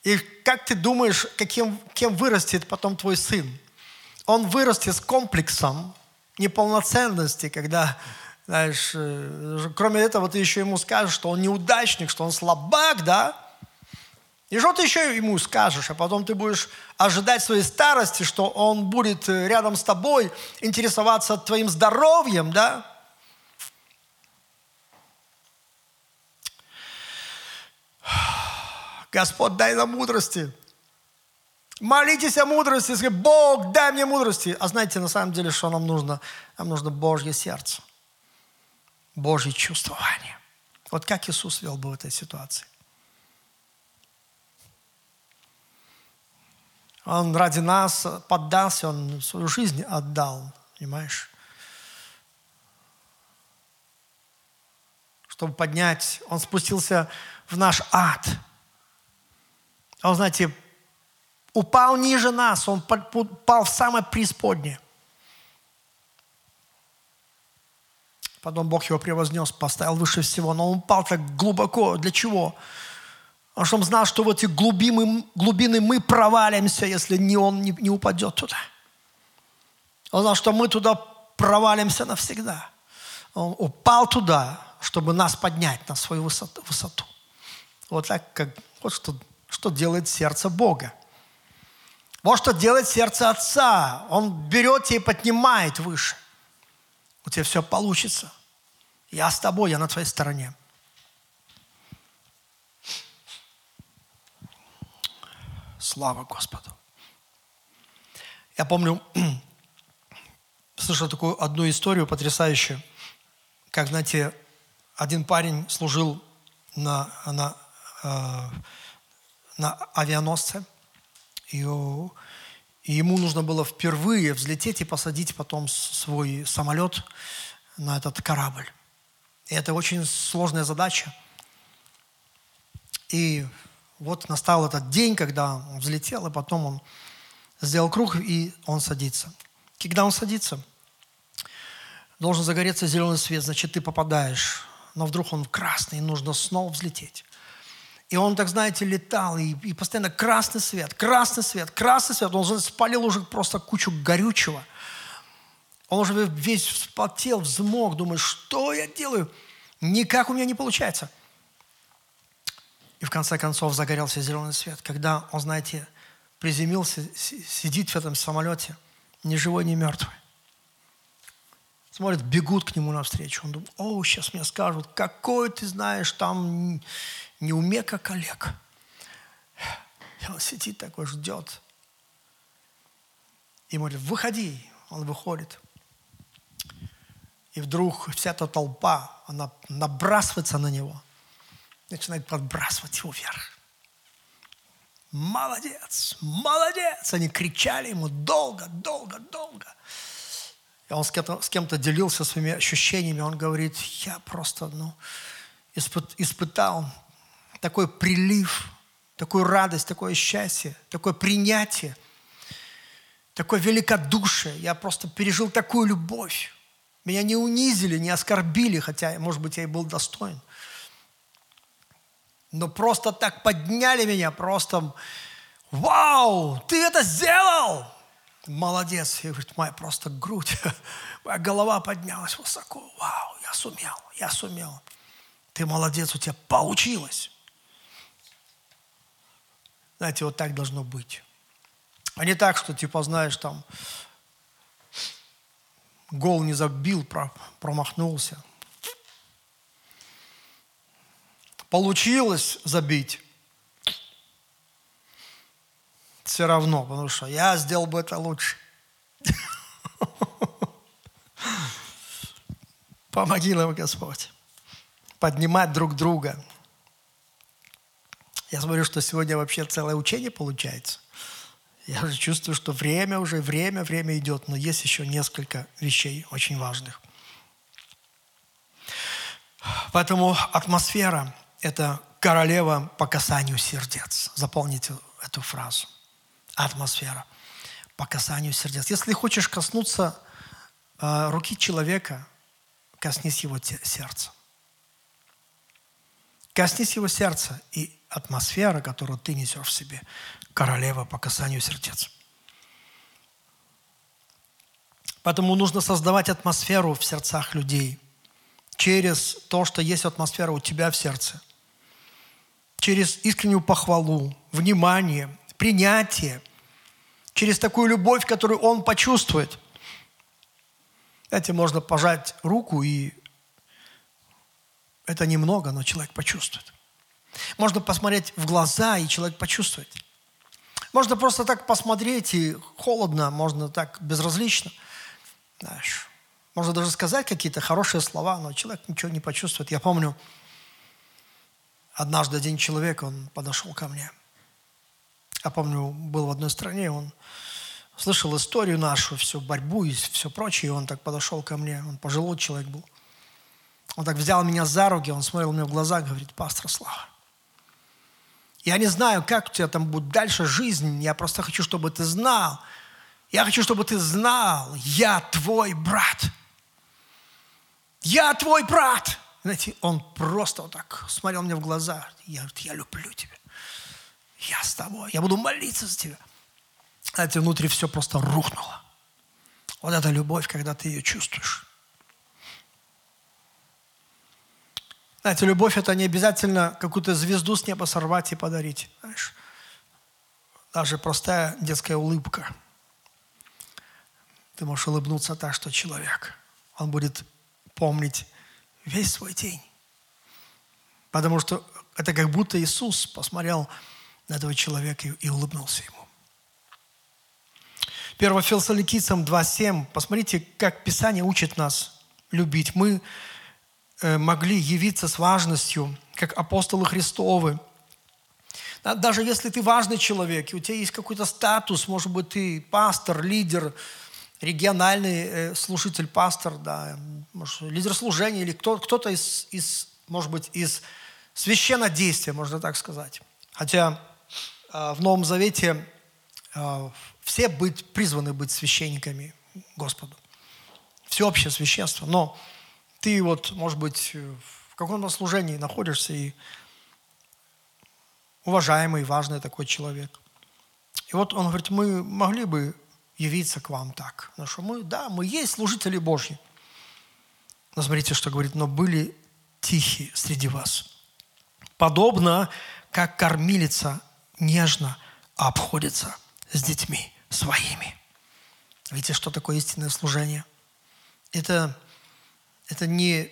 И как ты думаешь, каким, кем вырастет потом твой сын? Он вырастет с комплексом неполноценности, когда знаешь, э, кроме этого, ты еще ему скажешь, что он неудачник, что он слабак, да? И что ты еще ему скажешь? А потом ты будешь ожидать своей старости, что он будет э, рядом с тобой, интересоваться твоим здоровьем, да? Господь, дай нам мудрости. Молитесь о мудрости. Скажи, Бог, дай мне мудрости. А знаете, на самом деле, что нам нужно? Нам нужно Божье сердце. Божье чувствование. Вот как Иисус вел бы в этой ситуации? Он ради нас поддался, Он свою жизнь отдал, понимаешь? Чтобы поднять, Он спустился в наш ад. Он, знаете, упал ниже нас, Он упал в самое преисподнее. Потом Бог его превознес, поставил выше всего. Но он упал так глубоко. Для чего? Потому что он знал, что в эти глубины, глубины мы провалимся, если не он не, не упадет туда. Он знал, что мы туда провалимся навсегда. Он упал туда, чтобы нас поднять на свою высоту. высоту. Вот так, как, вот что, что делает сердце Бога. Вот что делает сердце Отца. Он берет тебя и поднимает выше – У тебя все получится. Я с тобой, я на твоей стороне. Слава Господу. Я помню, *clears throat* слышал такую одну историю потрясающую, как, знаете, один парень служил на, на, э, на авианосце, и, и ему нужно было впервые взлететь и посадить потом свой самолет на этот корабль. И это очень сложная задача. И вот настал этот день, когда он взлетел, и потом он сделал круг, и он садится. Когда он садится, должен загореться зеленый свет, значит, ты попадаешь. Но вдруг он красный, и нужно снова взлететь. И он, так знаете, летал, и, и постоянно красный свет, красный свет, красный свет. Он спалил уже просто кучу горючего. Он уже весь вспотел, взмок, думает, что я делаю? Никак у меня не получается. И в конце концов загорелся зеленый свет. Когда он, знаете, приземлился, сидит в этом самолете, ни живой, ни мертвый. Смотрит, бегут к нему навстречу. Он думает, о, сейчас мне скажут, какой ты знаешь там не умека коллег. И он сидит такой, ждет. И говорит, выходи. Он выходит. И вдруг вся эта толпа, она набрасывается на него, начинает подбрасывать его вверх. Молодец, молодец. Они кричали ему долго, долго, долго. И он с кем-то, с кем-то делился своими ощущениями. Он говорит, я просто ну, испыт, испытал такой прилив, такую радость, такое счастье, такое принятие, такое великодушие. Я просто пережил такую любовь. Меня не унизили, не оскорбили, хотя, может быть, я и был достоин. Но просто так подняли меня, просто, вау, ты это сделал! Молодец. И говорит, моя просто грудь, *laughs* моя голова поднялась высоко. Вау, я сумел, я сумел. Ты молодец, у тебя получилось. Знаете, вот так должно быть. А не так, что типа, знаешь, там, гол не забил, промахнулся. Получилось забить. Все равно, потому что я сделал бы это лучше. *laughs* Помоги нам, Господь, поднимать друг друга. Я смотрю, что сегодня вообще целое учение получается. Я уже чувствую, что время уже, время, время идет, но есть еще несколько вещей очень важных. Поэтому атмосфера – это королева по касанию сердец. Запомните эту фразу. Атмосфера по касанию сердец. Если хочешь коснуться э, руки человека, коснись его сердца. Коснись его сердца, и атмосфера, которую ты несешь в себе, королева по касанию сердец. Поэтому нужно создавать атмосферу в сердцах людей через то, что есть атмосфера у тебя в сердце. Через искреннюю похвалу, внимание, принятие. Через такую любовь, которую он почувствует. Знаете, можно пожать руку, и это немного, но человек почувствует. Можно посмотреть в глаза, и человек почувствует. Можно просто так посмотреть, и холодно, можно так безразлично. Знаешь, можно даже сказать какие-то хорошие слова, но человек ничего не почувствует. Я помню, однажды один человек, он подошел ко мне. Я помню, был в одной стране, он слышал историю нашу, всю борьбу и все прочее, и он так подошел ко мне. Он пожилой человек был. Он так взял меня за руки, он смотрел мне в глаза, говорит, пастор Слава, я не знаю, как у тебя там будет дальше жизнь. Я просто хочу, чтобы ты знал. Я хочу, чтобы ты знал, я твой брат. Я твой брат. Знаете, он просто вот так смотрел мне в глаза. Я, я люблю тебя. Я с тобой. Я буду молиться за тебя. Знаете, внутри все просто рухнуло. Вот эта любовь, когда ты ее чувствуешь. Знаете, любовь – это не обязательно какую-то звезду с неба сорвать и подарить. Знаешь, даже простая детская улыбка. Ты можешь улыбнуться так, что человек, он будет помнить весь свой день. Потому что это как будто Иисус посмотрел на этого человека и, и улыбнулся ему. 1 Фессалоникийцам 2.7. Посмотрите, как Писание учит нас любить. Мы могли явиться с важностью, как апостолы Христовы. Даже если ты важный человек, и у тебя есть какой-то статус, может быть, ты пастор, лидер, региональный э, служитель, пастор, да, может, лидер служения или кто, кто-то из, из, может быть, из священнодействия, можно так сказать. Хотя э, в Новом Завете э, все быть, призваны быть священниками Господу. Всеобщее священство. Но ты вот, может быть, в каком-то служении находишься и уважаемый, важный такой человек. И вот он говорит, мы могли бы явиться к вам так. Потому что мы, да, мы есть служители Божьи. Но смотрите, что говорит, но были тихие среди вас. Подобно, как кормилица нежно обходится с детьми своими. Видите, что такое истинное служение? Это, это не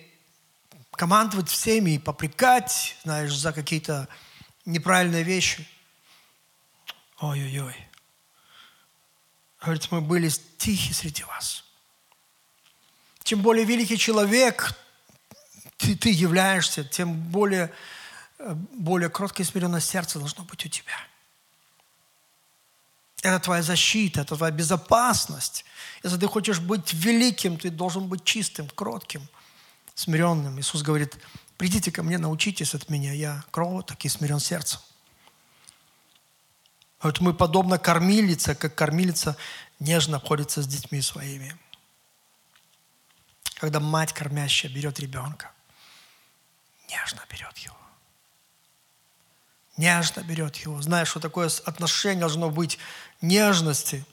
командовать всеми и попрекать, знаешь, за какие-то неправильные вещи. Ой-ой-ой. Говорит, мы были тихи среди вас. Чем более великий человек ты, ты являешься, тем более, э, более кроткое смиренное сердце должно быть у тебя. Это твоя защита, это твоя безопасность. Если ты хочешь быть великим, ты должен быть чистым, кротким, смиренным. Иисус говорит, придите ко мне, научитесь от меня, я кроток и смирен сердцем. Вот мы подобно кормилице, как кормилица нежно обходится с детьми своими. Когда мать кормящая берет ребенка, нежно берет его. Нежно берет его. Знаешь, что такое отношение должно быть нежности.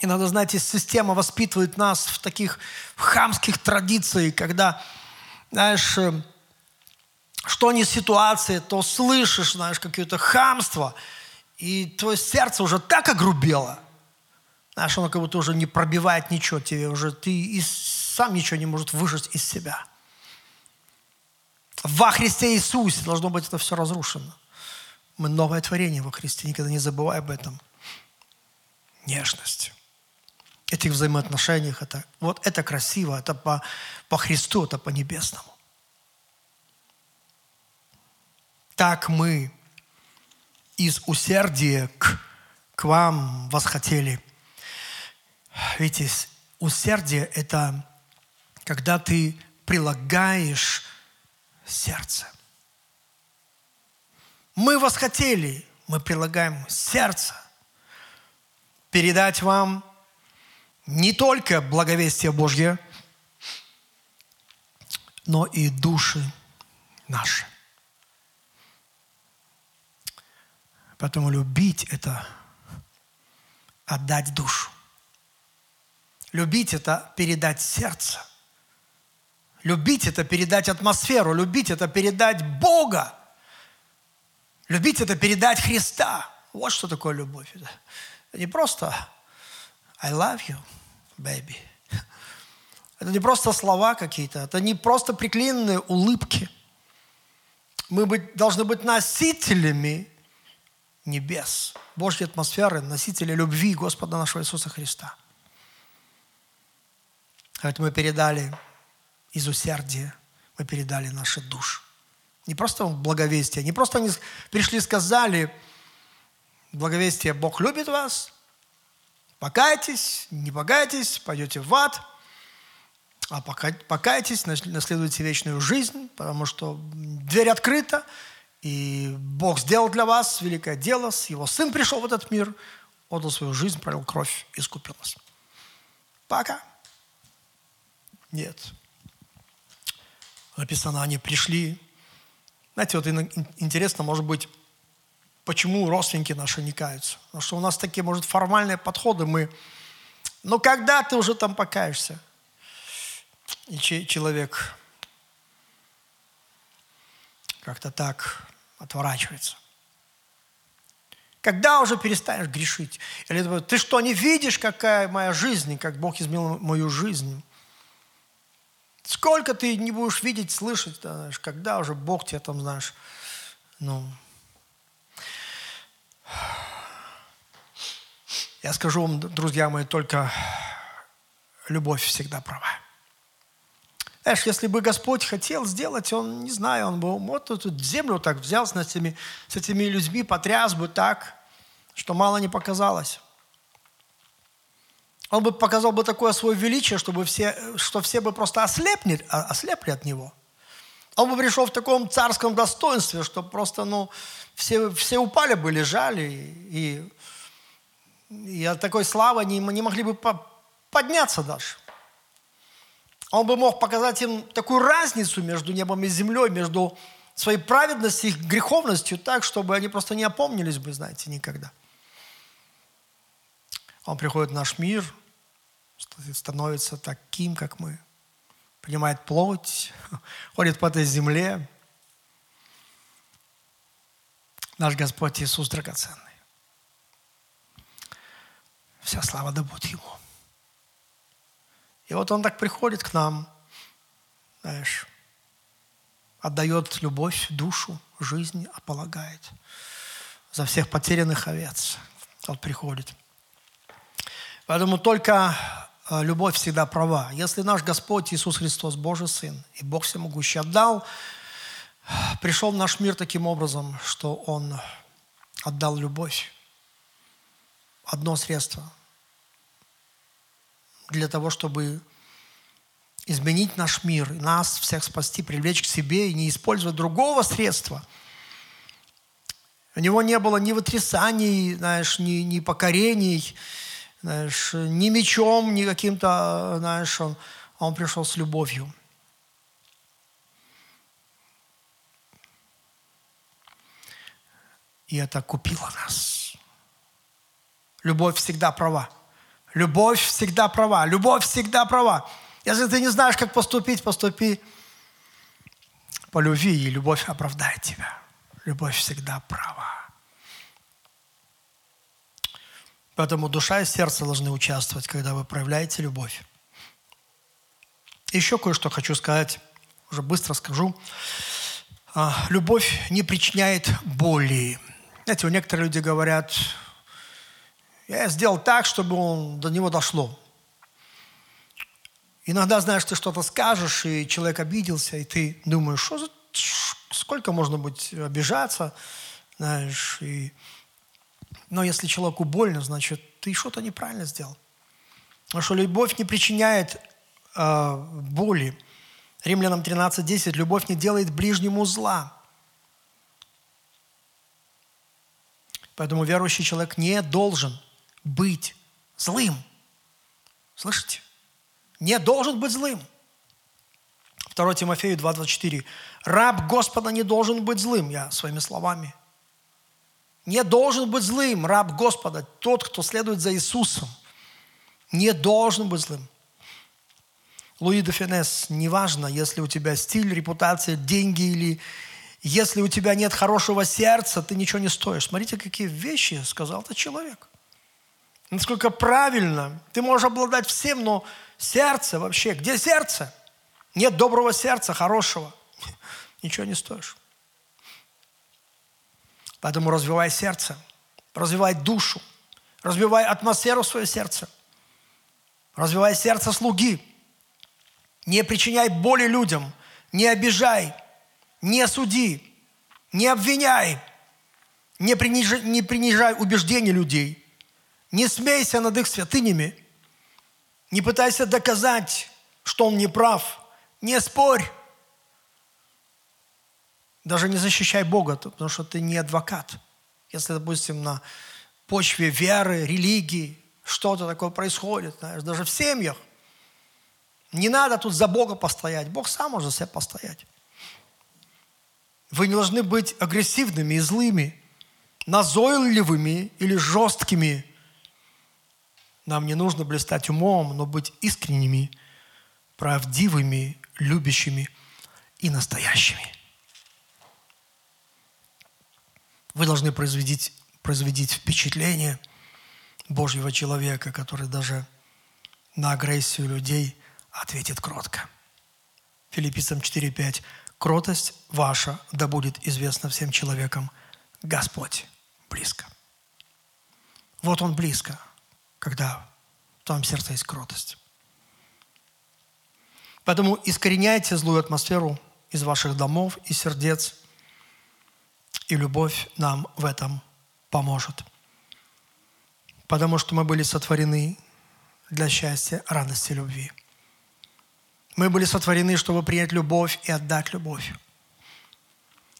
И надо знать, и система воспитывает нас в таких хамских традициях, когда, знаешь, э, что не ситуация, то слышишь, знаешь, какое-то хамство – и твое сердце уже так огрубело, знаешь, оно как будто уже не пробивает ничего тебе, уже ты и сам ничего не может выжить из себя. Во Христе Иисусе должно быть это все разрушено. Мы новое творение во Христе, никогда не забывай об этом. Нежность. Этих взаимоотношениях, это, вот это красиво, это по, по Христу, это по небесному. Так мы из усердия к, к вам восхотели. Видите, усердие – это когда ты прилагаешь сердце. Мы восхотели, мы прилагаем сердце передать вам не только благовестие Божье, но и души наши. Поэтому любить – это отдать душу. Любить – это передать сердце. Любить – это передать атмосферу. Любить – это передать Бога. Любить – это передать Христа. Вот что такое любовь. Это не просто I love you, baby. Это не просто слова какие-то. Это не просто приклеенные улыбки. Мы быть, должны быть носителями небес, Божьей атмосферы, носители любви Господа нашего Иисуса Христа. Поэтому мы передали из усердия, мы передали наши души. Не просто благовестие, не просто они пришли и сказали, благовестие, Бог любит вас, покайтесь, не покайтесь, пойдете в ад, а покайтесь, наследуйте вечную жизнь, потому что дверь открыта, и Бог сделал для вас великое дело. Его Сын пришел в этот мир, отдал свою жизнь, пролил кровь, искупил нас. Пока. Нет. Написано, они пришли. Знаете, вот интересно, может быть, почему родственники наши не каются. Потому что у нас такие, может, формальные подходы. Мы, ну, когда ты уже там покаешься? И человек как-то так отворачивается. Когда уже перестанешь грешить? Или ты что, не видишь, какая моя жизнь, как Бог изменил мою жизнь? Сколько ты не будешь видеть, слышать, знаешь, когда уже Бог тебе там, знаешь, ну... Я скажу вам, друзья мои, только любовь всегда права. Знаешь, если бы Господь хотел сделать, Он, не знаю, Он бы вот тут землю так взял с этими, с этими людьми, потряс бы так, что мало не показалось. Он бы показал бы такое свое величие, чтобы все, что все бы просто ослепли, а, ослепли от него. Он бы пришел в таком царском достоинстве, что просто, ну, все, все упали бы, лежали, и, и от такой славы не, не могли бы подняться даже. Он бы мог показать им такую разницу между небом и землей, между своей праведностью и греховностью, так, чтобы они просто не опомнились бы, знаете, никогда. Он приходит в наш мир, становится таким, как мы, принимает плоть, *laughs* ходит по этой земле. Наш Господь Иисус драгоценный. Вся слава да будет Ему. И вот Он так приходит к нам, знаешь, отдает любовь, душу, жизнь, полагает за всех потерянных овец. Он приходит – Поэтому только э, любовь всегда права. Если наш Господь Иисус Христос, Божий Сын, и Бог Всемогущий отдал, пришел в наш мир таким образом, что Он отдал любовь. Одно средство для того, чтобы изменить наш мир, нас всех спасти, привлечь к себе и не использовать другого средства. У него не было ни вытрясаний, знаешь, ни, ни покорений, знаешь, ни мечом, ни каким-то, знаешь, он, он пришел с любовью. И это купило нас. Любовь всегда права. Любовь всегда права. Любовь всегда права. Если ты не знаешь, как поступить, поступи по любви, и любовь оправдает тебя. Любовь всегда права. Поэтому душа и сердце должны участвовать, когда вы проявляете любовь. Еще кое-что хочу сказать, уже быстро скажу. А, любовь не причиняет боли. Знаете, у некоторых людей говорят, я сделал так, чтобы он, до него дошло. Иногда, знаешь, ты что-то скажешь, и человек обиделся, и ты думаешь, что за, сколько можно быть обижаться, знаешь, и но если человеку больно, значит, ты что-то неправильно сделал. Потому что любовь не причиняет э, боли. Римлянам 13.10. Любовь не делает ближнему зла. Поэтому верующий человек не должен быть злым. Слышите? Не должен быть злым. 2 Тимофею 2.24. Раб Господа не должен быть злым. Я своими словами – не должен быть злым раб Господа, тот, кто следует за Иисусом. Не должен быть злым. Луи де Финес, неважно, если у тебя стиль, репутация, деньги или если у тебя нет хорошего сердца, ты ничего не стоишь. Смотрите, какие вещи сказал этот человек. Насколько правильно. Ты можешь обладать всем, но сердце вообще, где сердце? Нет доброго сердца, хорошего. *laughs* Ничего не стоишь. Поэтому развивай сердце, развивай душу, развивай атмосферу в свое сердце, развивай сердце слуги. Не причиняй боли людям, не обижай, не суди, не обвиняй, не принижай, не принижай убеждения людей, не смейся над их святынями, не пытайся доказать, что он не прав, не спорь, даже не защищай Бога, потому что ты не адвокат. Если, допустим, на почве веры, религии что-то такое происходит, знаешь, даже в семьях, не надо тут за Бога постоять. Бог сам может за себя постоять. Вы не должны быть агрессивными и злыми, назойливыми или жесткими. Нам не нужно блистать умом, но быть искренними, правдивыми, любящими и настоящими. Вы должны производить, производить впечатление Божьего человека, который даже на агрессию людей ответит кротко. Филиппийцам 4.5. Кротость ваша да будет известна всем человекам. Господь близко. Вот Он близко, когда в твоем сердце есть кротость. Поэтому искореняйте злую атмосферу из ваших домов и сердец, и любовь нам в этом поможет. Потому что мы были сотворены для счастья, радости, любви. Мы были сотворены, чтобы принять любовь и отдать любовь.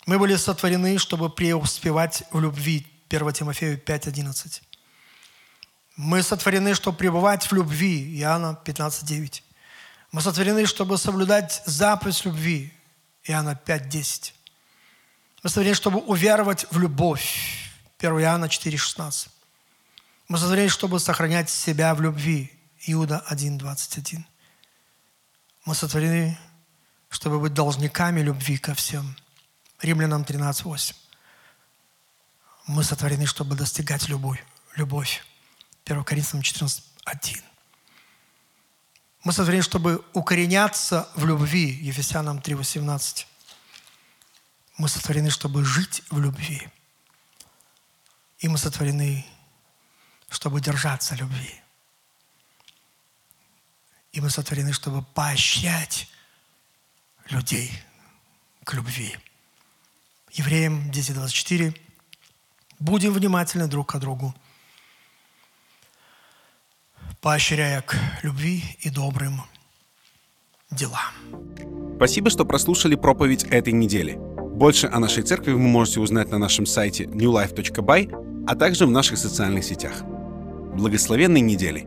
Мы были сотворены, чтобы преуспевать в любви. 1 Тимофею 5.11. Мы сотворены, чтобы пребывать в любви. Иоанна 15.9. Мы сотворены, чтобы соблюдать заповедь любви. Иоанна 5.10. Мы сотворены, чтобы уверовать в любовь. 1 Иоанна 4.16. Мы сотворены, чтобы сохранять себя в любви. Иуда 1.21. Мы сотворены, чтобы быть должниками любви ко всем. Римлянам 13.8. Мы сотворены, чтобы достигать любовь. любовь. 1 Коринфянам 14.1. Мы сотворены, чтобы укореняться в любви. Ефесянам 3.18. Мы сотворены, чтобы жить в любви. И мы сотворены, чтобы держаться любви. И мы сотворены, чтобы поощрять людей к любви. Евреям 10.24. Будем внимательны друг к другу, поощряя к любви и добрым делам. Спасибо, что прослушали проповедь этой недели. Больше о нашей церкви вы можете узнать на нашем сайте newlife.by, а также в наших социальных сетях. Благословенной недели!